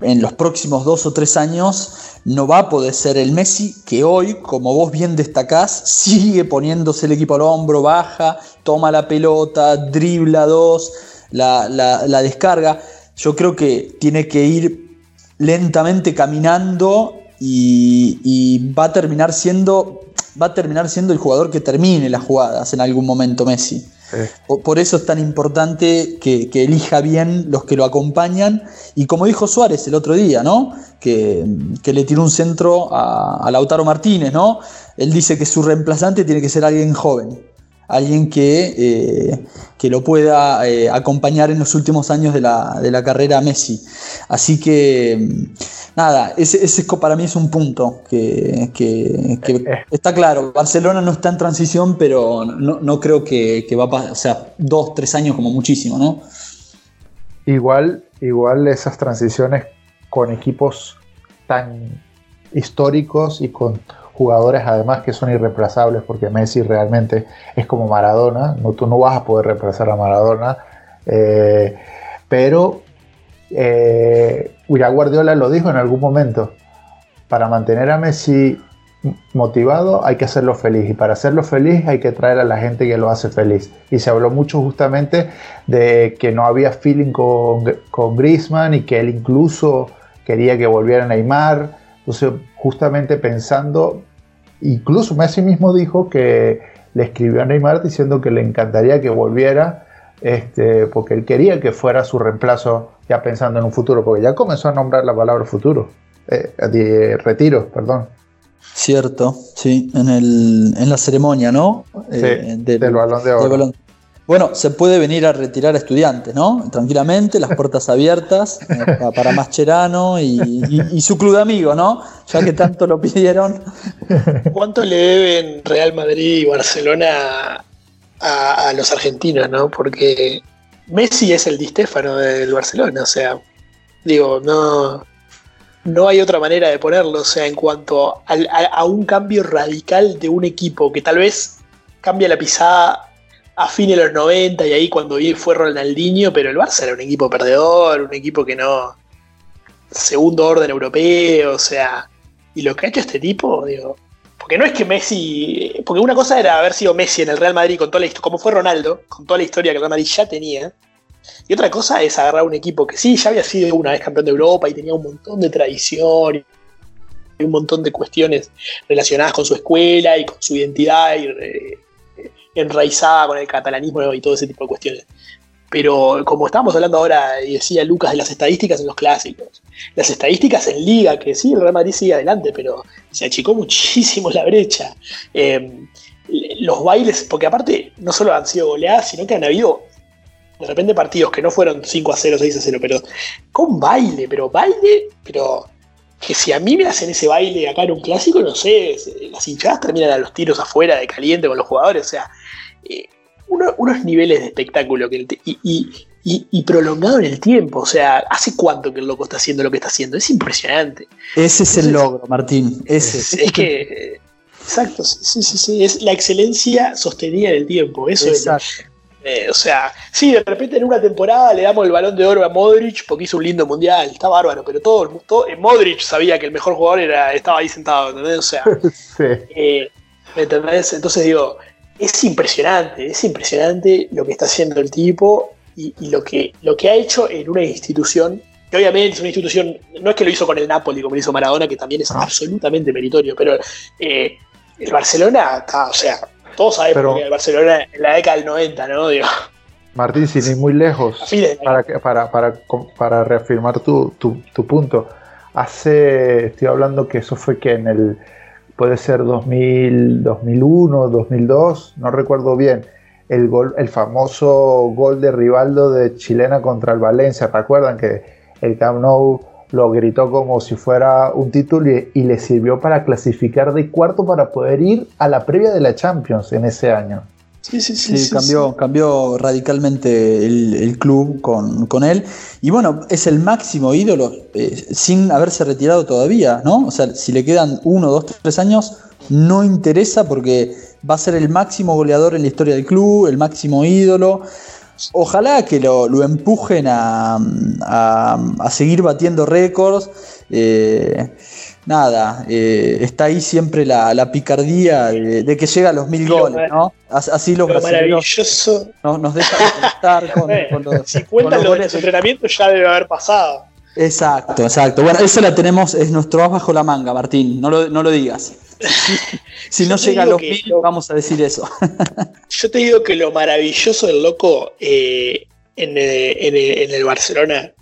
en los próximos dos o tres años no va a poder ser el Messi que hoy, como vos bien destacás, sigue poniéndose el equipo al hombro, baja, toma la pelota, dribla dos, la, descarga. Yo creo que tiene que ir lentamente caminando y, va a terminar siendo va a terminar siendo el jugador que termine las jugadas en algún momento Messi. Por, eso es tan importante que, elija bien los que lo acompañan. Y como dijo Suárez el otro día, ¿no? Que, le tiró un centro a, Lautaro Martínez, ¿no? Él dice que su reemplazante tiene que ser alguien joven alguien que, eh, que lo pueda eh, acompañar en los últimos años de la, de la carrera Messi. Así que, mm, nada, ese, ese para mí es un punto que, que, eh, está claro. Barcelona no está en transición, pero no, no creo que, va a pasar, o sea, dos, tres años como muchísimo, ¿no? Igual, igual esas transiciones con equipos tan históricos y con jugadores además que son irreemplazables porque Messi realmente es como Maradona, no, tú no vas a poder reemplazar a Maradona, eh, pero eh, Guardiola lo dijo en algún momento, para mantener a Messi motivado hay que hacerlo feliz y para hacerlo feliz hay que traer a la gente que lo hace feliz y se habló mucho justamente de que no había feeling con, con Griezmann y que él incluso quería que volviera Neymar. Entonces justamente pensando Incluso Messi mismo dijo que le escribió a Neymar diciendo que le encantaría que volviera, este, porque él quería que fuera su reemplazo ya pensando en un futuro, porque ya comenzó a nombrar la palabra futuro, eh, de retiro, perdón. Cierto, sí, en, el, en la ceremonia, ¿no? Sí, eh, del, balón de oro. Bueno, se puede venir a retirar a estudiantes, ¿no? Tranquilamente, las puertas abiertas eh, para Mascherano y, su club de amigos, ¿no? Ya que tanto lo pidieron. ¿Cuánto le deben Real Madrid y Barcelona a, los argentinos, no? Porque Messi es el Di del Barcelona, o sea, digo, no, no hay otra manera de ponerlo, o sea, en cuanto a un cambio radical de un equipo que tal vez cambia la pisada a fines de los 90 y ahí cuando fue Ronaldinho, pero el Barça era un equipo perdedor, un equipo que no. segundo orden europeo, o sea. Y lo que ha hecho este tipo, digo. Porque no es que Messi. Porque una cosa era haber sido Messi en el Real Madrid con toda la historia, como fue Ronaldo, con toda la historia que el Real Madrid ya tenía. Y otra cosa es agarrar un equipo que sí, ya había sido una vez campeón de Europa y tenía un montón de tradición y un montón de cuestiones relacionadas con su escuela y con su identidad y, enraizada con el catalanismo y todo ese tipo de cuestiones. Pero como estábamos hablando ahora, y decía Lucas, de las estadísticas en los clásicos, las estadísticas en liga, que sí, el Real Madrid sigue adelante, pero se achicó muchísimo la brecha. Em, los bailes, porque aparte no solo han sido goleadas, sino que han habido de repente partidos que no fueron 5 a 0, 6 a 0, pero con baile, pero baile, pero que si a mí me hacen ese baile acá en un clásico, no sé, las hinchadas terminan a los tiros afuera de caliente con los jugadores, o sea, eh, unos niveles de espectáculo que y, prolongado en el tiempo. O sea, ¿hace cuánto que el loco está haciendo lo que está haciendo? Es impresionante. Ese es el logro, Martín. Ese. Es, que. Exacto, sí, sí, sí. Es la excelencia sostenida en el tiempo. Eso es. Eh, o sea, sí, de repente en una temporada le damos el balón de oro a Modric porque hizo un lindo mundial, está bárbaro, pero todo, todo Modric sabía que el mejor jugador era, estaba ahí sentado, ¿entendés? O sea, eh, ¿me entendés? Entonces digo, es impresionante, es impresionante lo que está haciendo el tipo y, lo, que, lo que ha hecho en una institución, que obviamente es una institución, no es que lo hizo con el Napoli como lo hizo Maradona, que también es absolutamente meritorio, pero eh, el Barcelona está, o sea, todos sabemos que el Barcelona en la década del 90, ¿no? Digo, Martín, sin ir muy lejos, para, para, para, para reafirmar tu, tu, tu punto, hace, estoy hablando que eso fue que en el puede ser 2000, 2001, 2002, no recuerdo bien, el, gol, el famoso gol de Rivaldo de Chilena contra el Valencia. ¿Recuerdan que el Camp Nou lo gritó como si fuera un título y, le sirvió para clasificar de cuarto para poder ir a la previa de la Champions en ese año? Sí, sí, sí. cambió, cambió radicalmente el, club con, él. Y bueno, es el máximo ídolo eh, sin haberse retirado todavía, ¿no? O sea, si le quedan uno, dos, tres años, no interesa porque va a ser el máximo goleador en la historia del club, el máximo ídolo. Ojalá que lo, empujen a, a, seguir batiendo récords. Eh, nada, eh, está ahí siempre la, picardía de, que llega a los mil goles, ¿no? Así los brasileños nos dejan estar con, los. Si cuentan los, goles. entrenamientos ya debe haber pasado. Exacto, exacto. Bueno, eso la tenemos, es nuestro as bajo la manga, Martín, no lo, no lo digas. si no llega a los mil, vamos a decir eso. yo te digo que lo maravilloso del loco eh, en, en, el Barcelona,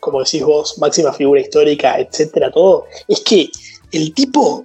como decís vos, máxima figura histórica, etcétera, todo, es que el tipo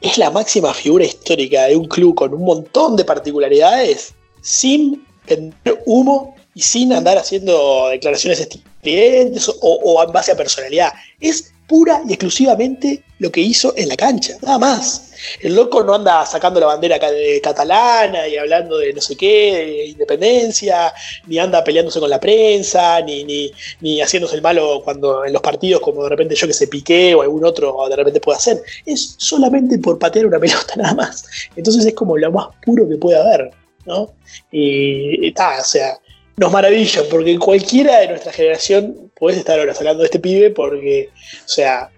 es la máxima figura histórica de un club con un montón de particularidades, sin vender humo y sin andar haciendo declaraciones estridentes o, o en base a personalidad. Es pura y exclusivamente lo que hizo en la cancha, nada más. El loco no anda sacando la bandera catalana y hablando de no sé qué, de independencia, ni anda peleándose con la prensa, ni, ni, ni haciéndose el malo cuando en los partidos, como de repente yo que se piqué o algún otro de repente puede hacer. Es solamente por patear una pelota nada más. Entonces es como lo más puro que puede haber, ¿no? Y está, o sea, nos maravilla, porque cualquiera de nuestra generación puedes estar ahora hablando de este pibe, porque, o sea,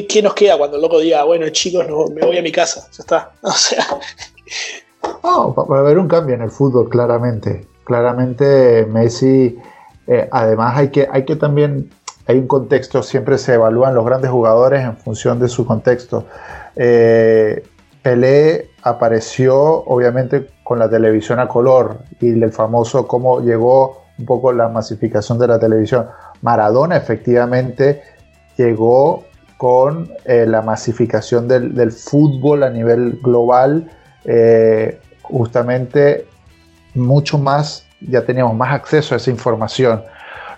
¿qué, nos queda cuando el loco diga, bueno, chicos, me voy a mi casa? Ya está. O sea. No, va a haber un cambio en el fútbol, claramente. Claramente, Messi, eh, además, hay que, hay que también. Hay un contexto, siempre se evalúan los grandes jugadores en función de su contexto. Eh, Pelé apareció, obviamente, con la televisión a color y el famoso cómo llegó un poco la masificación de la televisión. Maradona efectivamente llegó con eh, la masificación del, fútbol a nivel global, eh, justamente mucho más, ya teníamos más acceso a esa información.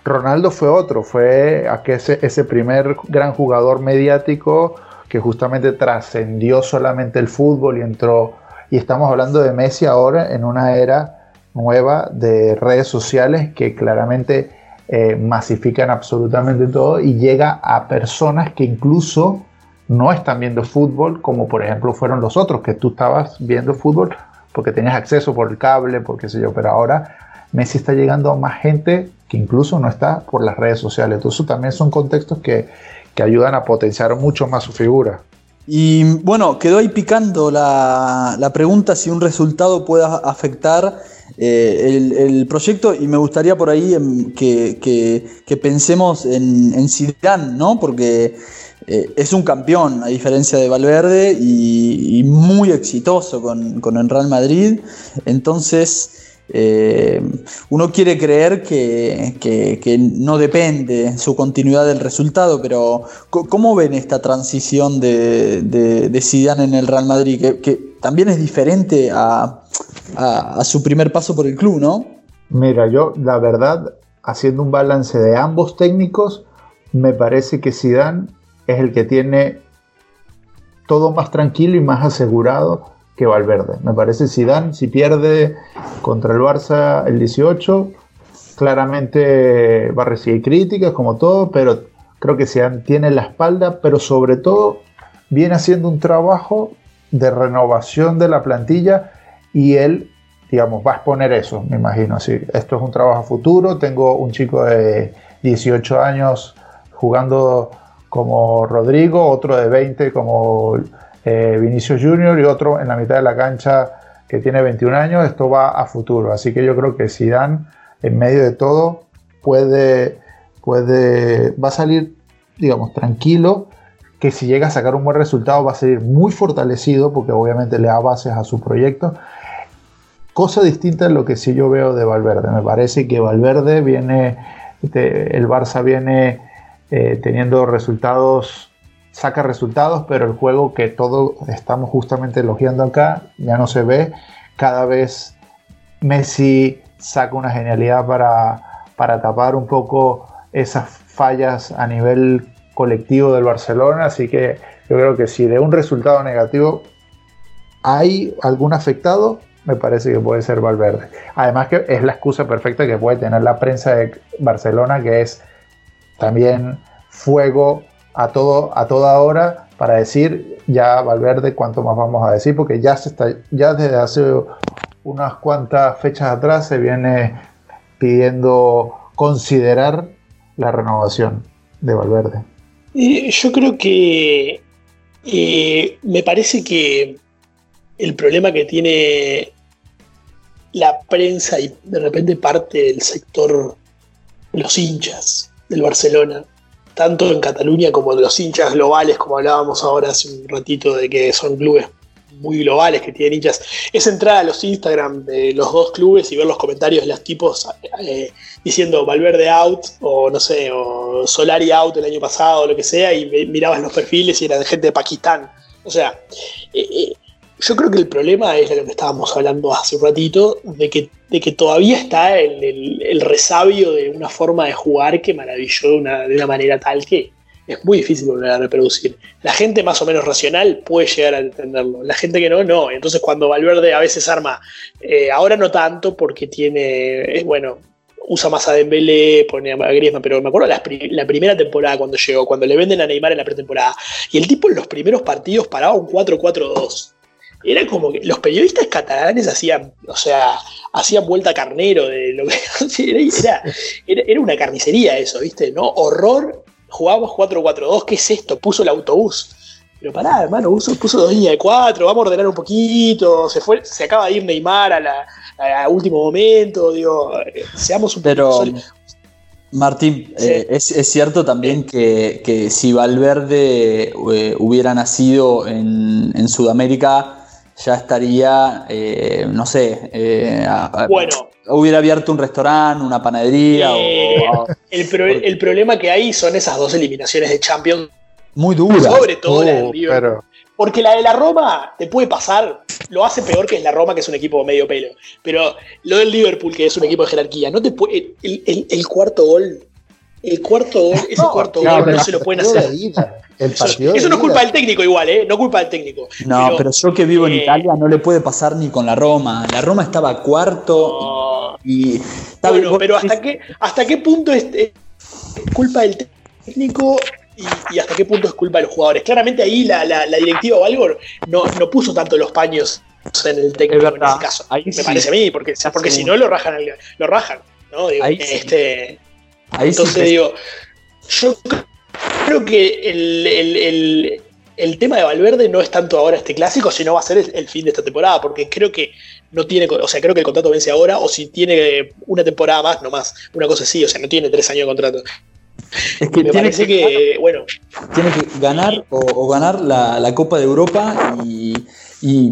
Ronaldo fue otro, fue ese, primer gran jugador mediático que justamente trascendió solamente el fútbol y entró y estamos hablando de Messi ahora en una era nueva de redes sociales que claramente eh, masifican absolutamente todo y llega a personas que incluso no están viendo fútbol, como por ejemplo fueron los otros, que tú estabas viendo fútbol porque tenías acceso por el cable, porque sé yo, pero ahora Messi está llegando a más gente que incluso no está por las redes sociales. Entonces también son contextos que, que ayudan a potenciar mucho más su figura. Y bueno, quedó ahí picando la, pregunta si un resultado puede afectar eh, el, proyecto y me gustaría por ahí em, que, pensemos en, en Zidane, ¿no? Porque eh, es un campeón, a diferencia de Valverde, y, muy exitoso con, con, el Real Madrid. Entonces, eh, uno quiere creer que, no depende su continuidad del resultado, pero ¿cómo ven esta transición de, de, Zidane en el Real Madrid? Que, también es diferente a, su primer paso por el club, ¿no? Mira, yo la verdad, haciendo un balance de ambos técnicos, me parece que Zidane es el que tiene todo más tranquilo y más asegurado que Valverde. Me parece Zidane, si pierde contra el Barça el 18, claramente va a recibir críticas como todo, pero creo que Zidane tiene la espalda, pero sobre todo viene haciendo un trabajo de renovación de la plantilla y él, digamos, va a exponer eso, me imagino. Así, esto es un trabajo futuro, tengo un chico de 18 años jugando como Rodrigo, otro de 20 como eh, Vinicius Junior y otro en la mitad de la cancha que tiene 21 años, esto va a futuro. Así que yo creo que Zidane, en medio de todo, puede, puede, va a salir, digamos, tranquilo, que si llega a sacar un buen resultado va a salir muy fortalecido, porque obviamente le da bases a su proyecto. Cosa distinta a lo que sí yo veo de Valverde. Me parece que Valverde viene, el Barça viene eh, teniendo resultados saca resultados, pero el juego que todos estamos justamente elogiando acá ya no se ve. Cada vez Messi saca una genialidad para, para tapar un poco esas fallas a nivel colectivo del Barcelona, así que yo creo que si de un resultado negativo hay algún afectado, me parece que puede ser Valverde. Además que es la excusa perfecta que puede tener la prensa de Barcelona, que es también fuego a, todo, a toda hora para decir ya Valverde cuánto más vamos a decir, porque ya, se está, ya desde hace unas cuantas fechas atrás se viene pidiendo considerar la renovación de Valverde. yo creo que eh, me parece que el problema que tiene la prensa y de repente parte del sector, los hinchas del Barcelona, tanto en Cataluña como en los hinchas globales, como hablábamos ahora hace un ratito de que son clubes muy globales que tienen hinchas, es entrar a los Instagram de los dos clubes y ver los comentarios de los tipos eh, diciendo Valverde out, o no sé, o Solari out el año pasado, o lo que sea, y mirabas los perfiles y eran gente de Pakistán. O sea, eh, eh, yo creo que el problema es lo que estábamos hablando hace un ratito, de que, de que todavía está el, resabio de una forma de jugar que maravilló de una, de una manera tal que es muy difícil volver a reproducir. La gente más o menos racional puede llegar a entenderlo, la gente que no, no. Entonces cuando Valverde a veces arma, eh, ahora no tanto porque tiene, bueno, usa más a Dembélé, pone a Griezmann, pero me acuerdo la, primera temporada cuando llegó, cuando le venden a Neymar en la pretemporada, y el tipo en los primeros partidos paraba un 4-4-2. Era como que los periodistas catalanes hacían, o sea, hacían vuelta carnero de lo que era, era, era una carnicería eso, ¿viste? ¿No? Horror jugábamos 4-4-2, ¿qué es esto? Puso el autobús. Pero pará, hermano, puso, puso dos líneas de cuatro, vamos a ordenar un poquito, se fue, se acaba de ir Neymar a la, último momento, digo, seamos un Pero, Martín, eh, es, cierto también que, si Valverde eh, hubiera nacido en, Sudamérica, ya estaría, eh, no sé, bueno, hubiera abierto un restaurante, una panadería. o, el, problema que hay son esas dos eliminaciones de Champions. Muy duras. Sobre todo la del uh, Porque la de la Roma te puede pasar, lo hace peor que es la Roma, que es un equipo medio pelo. Pero lo del Liverpool, que es un equipo de jerarquía, no te puede. El, cuarto gol. El cuarto gol, ese cuarto gol no se lo pueden hacer. Eso, no es culpa del técnico igual, ¿eh? No culpa del técnico. No, pero, yo que vivo en eh, Italia no le puede pasar ni con la Roma. La Roma estaba cuarto y... Bueno, pero ¿hasta qué, ¿hasta qué punto es, culpa del técnico y, hasta qué punto es culpa de los jugadores? Claramente ahí la, la, directiva Valgor no, no puso tanto los paños en el técnico en ese caso. me parece a mí, porque, porque si no lo rajan, lo rajan. ¿no? este, entonces digo, yo creo que el, tema de Valverde no es tanto ahora este clásico, sino va a ser el, fin de esta temporada, porque creo que no tiene, o sea, creo que el contrato vence ahora, o si tiene una temporada más, no más, una cosa así, o sea, no tiene tres años de contrato. Es que me parece que, bueno. Tiene que ganar o, ganar la, Copa de Europa y, y,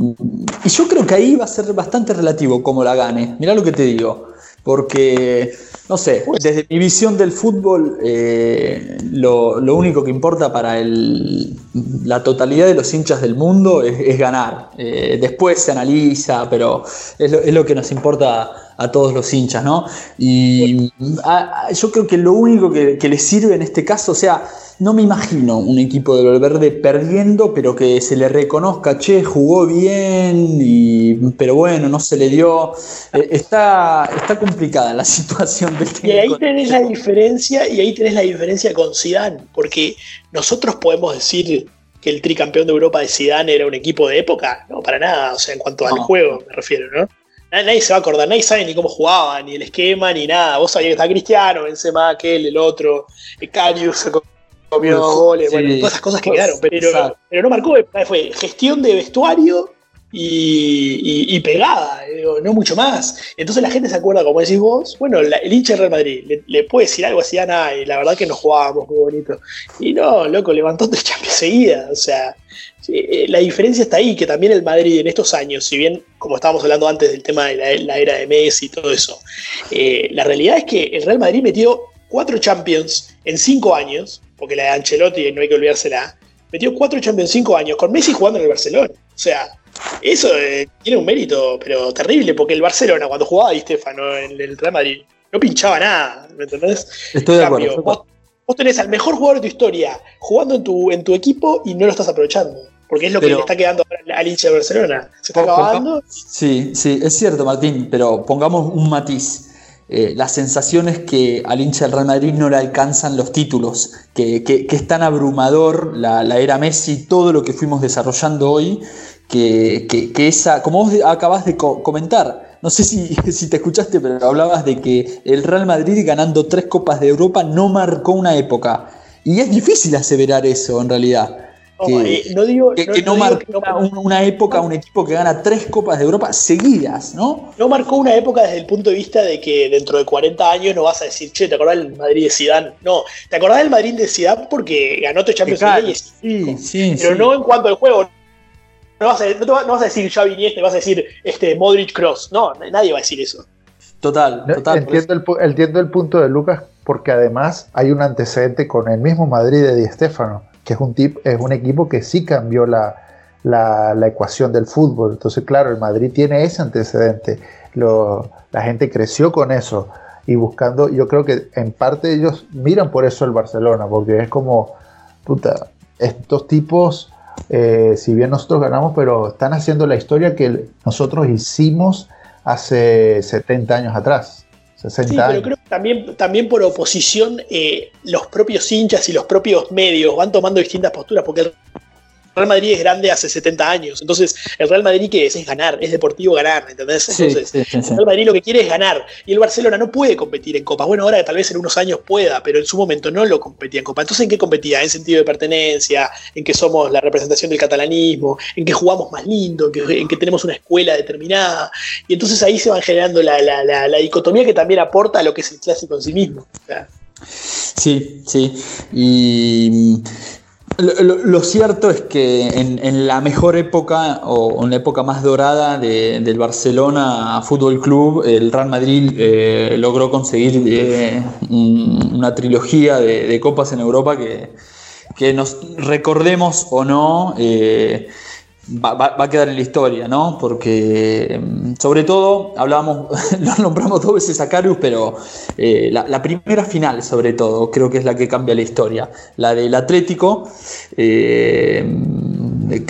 yo creo que ahí va a ser bastante relativo cómo la gane. Mirá lo que te digo. Porque no sé, desde mi visión del fútbol, eh, lo, único que importa para el, la totalidad de los hinchas del mundo es, ganar. Eh, después se analiza, pero es lo, que nos importa a todos los hinchas, ¿no? Y yo creo que lo único que, que les sirve en este caso, o sea, no me imagino un equipo de Valverde perdiendo, pero que se le reconozca, che, jugó bien, y, pero bueno, no se le dio. Eh, está, está complicada la situación del Y ahí tenés la diferencia, y ahí tenés la diferencia con Zidane, porque nosotros podemos decir que el tricampeón de Europa de Zidane era un equipo de época, no, para nada, o sea, en cuanto al juego me refiero, ¿no? Nadie se va a acordar, nadie sabe ni cómo jugaba, ni el esquema, ni nada. Vos sabías que está Cristiano, Benzema, aquel, el otro, Carius, comió goles, bueno, todas esas cosas que quedaron, pero, pero no marcó, fue gestión de vestuario y, pegada, no mucho más. Entonces la gente se acuerda, como decís vos, bueno, el hincha del Real Madrid le, puede decir algo así a nadie, la verdad que no jugábamos muy bonito. Y no, loco, levantó tres Champions seguidas, o sea, eh, la diferencia está ahí, que también el Madrid en estos años, si bien, como estábamos hablando antes del tema de la, era de Messi y todo eso, eh, la realidad es que el Real Madrid metió cuatro Champions en cinco años, porque la de Ancelotti no hay que olvidársela, metió cuatro Champions en cinco años, con Messi jugando en el Barcelona. O sea, eso eh, tiene un mérito, pero terrible, porque el Barcelona, cuando jugaba Di Stefano en el Real Madrid, no pinchaba nada, ¿me entendés? Estoy de acuerdo. Vos, tenés al mejor jugador de tu historia jugando en tu, en tu equipo y no lo estás aprovechando. Porque es lo que le está quedando al hincha de Barcelona. Se está acabando. Sí, sí, es cierto, Martín, pero pongamos un matiz. Eh, la sensación es que al hincha del Real Madrid no le alcanzan los títulos, que, es tan abrumador la, era Messi, todo lo que fuimos desarrollando hoy, que, esa, como vos acabas de comentar, no sé si, si, te escuchaste, pero hablabas de que el Real Madrid ganando tres copas de Europa no marcó una época. Y es difícil aseverar eso en realidad que no, digo, que, no, marcó una, época un equipo que gana tres Copas de Europa seguidas, ¿no? No marcó una época desde el punto de vista de que dentro de 40 años no vas a decir, che, ¿te acordás del Madrid de Zidane? No, ¿te acordás del Madrid de Zidane porque ganó tu Champions League? Sí, sí, pero no en cuanto al juego. No vas a, no, vas a decir Xavi Iniesta, vas a decir este, Modric Cross. No, nadie va a decir eso. Total, total. Entiendo el, entiendo el punto de Lucas porque además hay un antecedente con el mismo Madrid de Di Stéfano, que es un, tip, es un equipo que sí cambió la, la, la, ecuación del fútbol. Entonces, claro, el Madrid tiene ese antecedente. Lo, la gente creció con eso y buscando, yo creo que en parte ellos miran por eso el Barcelona, porque es como, puta, estos tipos, eh, si bien nosotros ganamos, pero están haciendo la historia que nosotros hicimos hace 70 años atrás. 60 sí, pero creo que también, también por oposición eh, los propios hinchas y los propios medios van tomando distintas posturas, porque el Real Madrid es grande hace 70 años. Entonces, el Real Madrid que es, es ganar, es deportivo ganar, ¿entendés? Entonces, el Real Madrid lo que quiere es ganar. Y el Barcelona no puede competir en Copas. Bueno, ahora tal vez en unos años pueda, pero en su momento no lo competía en Copa. Entonces, ¿en qué competía? En sentido de pertenencia, en que somos la representación del catalanismo, en que jugamos más lindo, en que, tenemos una escuela determinada. Y entonces ahí se van generando la, la, dicotomía que también aporta a lo que es el clásico en sí mismo. Sí, sí. Y lo, cierto es que en, la mejor época o en la época más dorada del Barcelona Fútbol Club, el Real Madrid eh, logró conseguir eh, una trilogía de, copas en Europa que, que nos recordemos o no. Eh, va, a quedar en la historia, ¿no? Porque, mm, sobre todo, hablábamos, lo nombramos dos veces a Carius, pero eh, la, primera final, sobre todo, creo que es la que cambia la historia. La del Atlético, eh,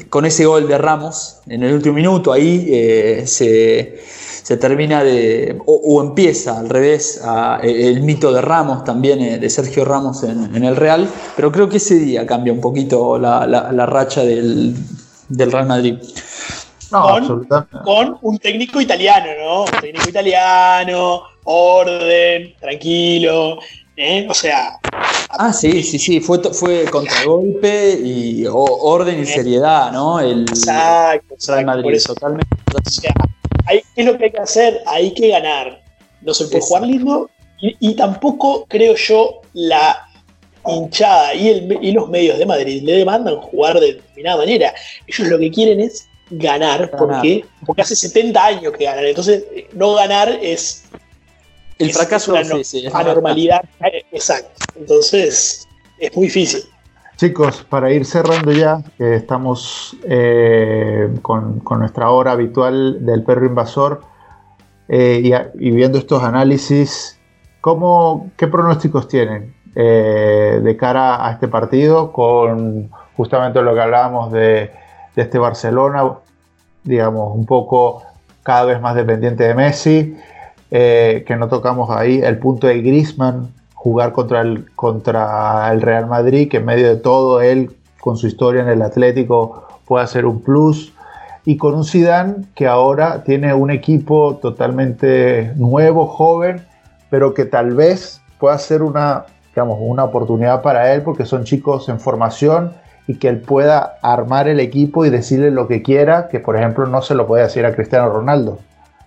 con ese gol de Ramos en el último minuto, ahí eh, se, termina de, o, empieza al revés, el mito de Ramos también, de Sergio Ramos en, el Real, pero creo que ese día cambia un poquito la racha del del Real Madrid. con, un técnico italiano, ¿no? Un técnico italiano, orden, tranquilo, ¿eh? O sea. Ah, sí, sí, sí, fue, fue contragolpe y orden y seriedad, ¿no? El exacto, Real Madrid, totalmente. O sea, ¿qué es lo que hay que hacer? Hay que ganar. No se puede jugar lindo y tampoco creo yo la hinchada y, el, los medios de Madrid le demandan jugar de determinada manera. Ellos lo que quieren es ganar, porque, porque hace 70 años que ganan. Entonces, no ganar es. El fracaso es una anormalidad. Exacto. Entonces, es muy difícil. Chicos, para ir cerrando ya, estamos eh, con, nuestra hora habitual del perro invasor eh, y, y, viendo estos análisis, ¿cómo, ¿qué pronósticos tienen? Eh, de cara a este partido, con justamente lo que hablábamos de, este Barcelona, digamos, un poco cada vez más dependiente de Messi, eh, que no tocamos ahí el punto de Griezmann, jugar contra el, contra el Real Madrid, que en medio de todo él, con su historia en el Atlético, puede hacer un plus. Y con un Zidane que ahora tiene un equipo totalmente nuevo, joven, pero que tal vez pueda ser una digamos, una oportunidad para él porque son chicos en formación y que él pueda armar el equipo y decirle lo que quiera, que por ejemplo no se lo puede decir a Cristiano Ronaldo.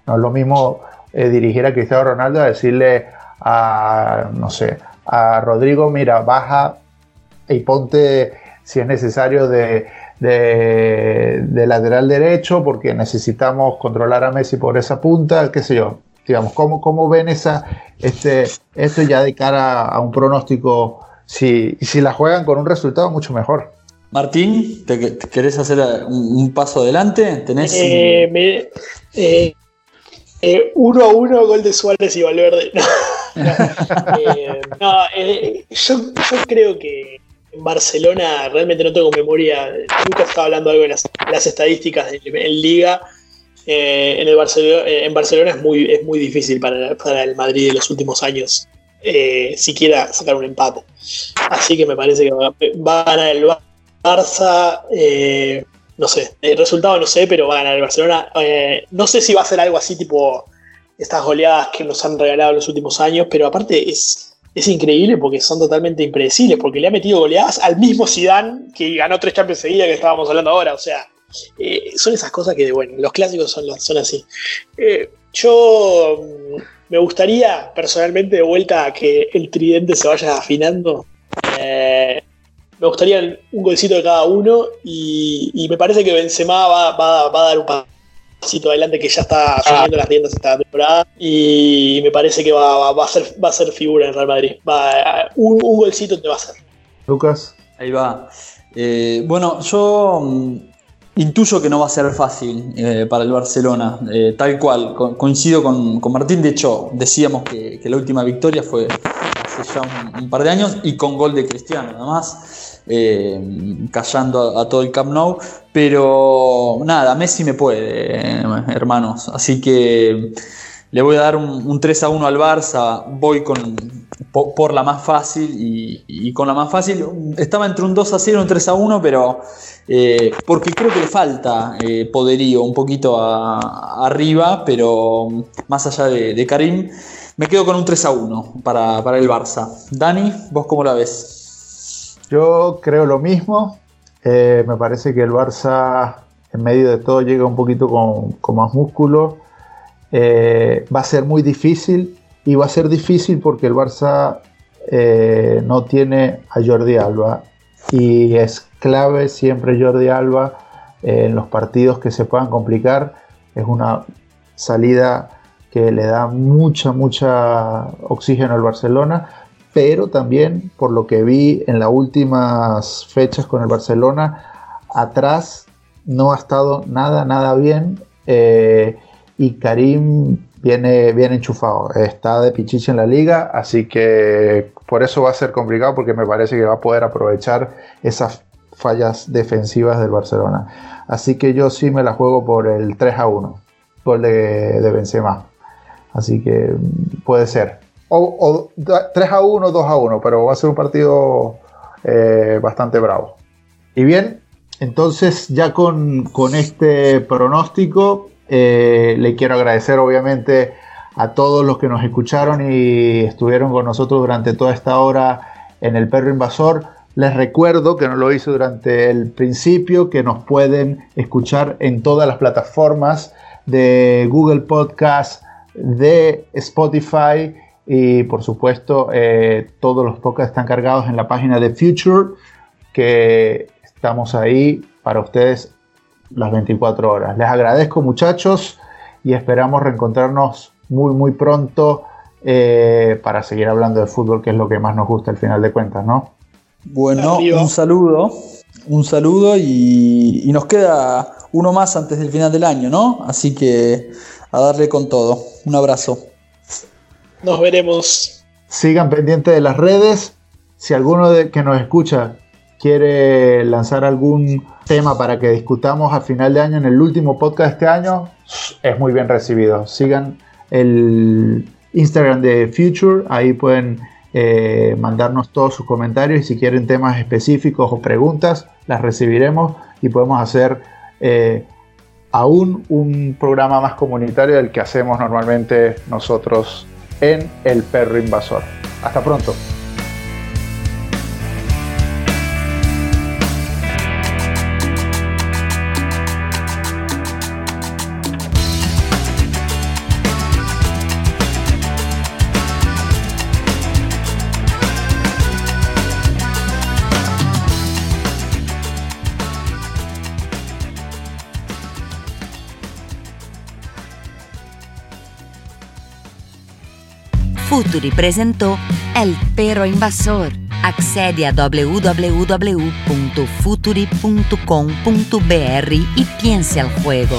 No es lo mismo eh, dirigir a Cristiano Ronaldo a decirle a, no sé, a Rodrigo, mira, baja y ponte si es necesario de, de, lateral derecho porque necesitamos controlar a Messi por esa punta, qué sé yo. Digamos, ¿cómo, cómo ven esa, este, esto ya de cara a un pronóstico? Si, si la juegan con un resultado, mucho mejor. Martín, ¿te, querés hacer un, paso adelante? ¿Tenés eh, eh, eh, uno a uno, gol de Suárez y Valverde. No, yo, creo que en Barcelona realmente no tengo memoria. Nunca estaba hablando algo de las, las estadísticas en Liga eh, en, el Barcelona, eh, Barcelona es muy, es muy difícil para, el Madrid en los últimos años eh, siquiera sacar un empate. Así que me parece que va, a ganar el Barça. no sé, el resultado no sé, pero va a ganar el Barcelona. no sé si va a ser algo así tipo estas goleadas que nos han regalado en los últimos años, pero aparte es, es increíble porque son totalmente impredecibles, porque le ha metido goleadas al mismo Zidane que ganó tres Champions seguidas que estábamos hablando ahora. O sea, eh, son esas cosas que, bueno, los clásicos son, son así. Eh, yo mm, me gustaría personalmente de vuelta que el tridente se vaya afinando. Eh, me gustaría un golcito de cada uno y, me parece que Benzema va, va, va a dar un pasito adelante que ya está subiendo las tiendas esta temporada y me parece que va, va, a, ser, va a ser figura en Real Madrid. Va, un, un golcito te va a hacer. Lucas. Ahí va. Eh, bueno, yo mm, intuyo que no va a ser fácil eh, para el Barcelona, eh, tal cual. coincido con, Martín, de hecho, decíamos que, la última victoria fue hace ya un, par de años y con gol de Cristiano, nada más, callando a, todo el Camp Nou. Pero nada, Messi me puede, hermanos. Así que le voy a dar un, 3 a 1 al Barça, voy con, por, la más fácil y, con la más fácil estaba entre un 2 a 0 y un 3 a 1, pero eh, porque creo que le falta eh, poderío un poquito arriba, pero más allá de, Karim, me quedo con un 3 a 1 para, el Barça. Dani, ¿vos cómo la ves? Yo creo lo mismo, eh, me parece que el Barça en medio de todo llega un poquito con, con más músculo eh, va a ser muy difícil y va a ser difícil porque el Barça eh, no tiene a Jordi Alba y es clave siempre Jordi Alba en los partidos que se puedan complicar. Es una salida que le da mucha, mucha oxígeno al Barcelona, pero también por lo que vi en las últimas fechas con el Barcelona, atrás no ha estado nada, nada bien. Eh, y Karim viene bien enchufado, está de pichichi en la liga, así que por eso va a ser complicado porque me parece que va a poder aprovechar esas fallas defensivas del Barcelona. Así que yo sí me la juego por el 3 a 1, gol de, de Benzema. Así que puede ser. O, 3 a 1, 2 a 1, pero va a ser un partido eh, bastante bravo. Y bien, entonces ya con, con este pronóstico eh, le quiero agradecer obviamente a todos los que nos escucharon y estuvieron con nosotros durante toda esta hora en el perro invasor. Les recuerdo que no lo hice durante el principio, que nos pueden escuchar en todas las plataformas de Google Podcast, de Spotify y por supuesto eh, todos los podcasts están cargados en la página de Future, que estamos ahí para ustedes las 24 horas. Les agradezco muchachos y esperamos reencontrarnos muy muy pronto eh, para seguir hablando de fútbol, que es lo que más nos gusta al final de cuentas, ¿no? Bueno, un saludo, un saludo y, y, nos queda uno más antes del final del año, ¿no? Así que a darle con todo. Un abrazo. Nos veremos. Sigan pendientes de las redes. Si alguno de que nos escucha quiere lanzar algún tema para que discutamos a final de año en el último podcast de este año, es muy bien recibido. Sigan el Instagram de Future, ahí pueden eh, mandarnos todos sus comentarios y si quieren temas específicos o preguntas, las recibiremos y podemos hacer eh, aún un programa más comunitario del que hacemos normalmente nosotros en El Perro Invasor. Hasta pronto. Futuri presentó El Perro Invasor. Accede a www.futuri.com.br y piense al juego.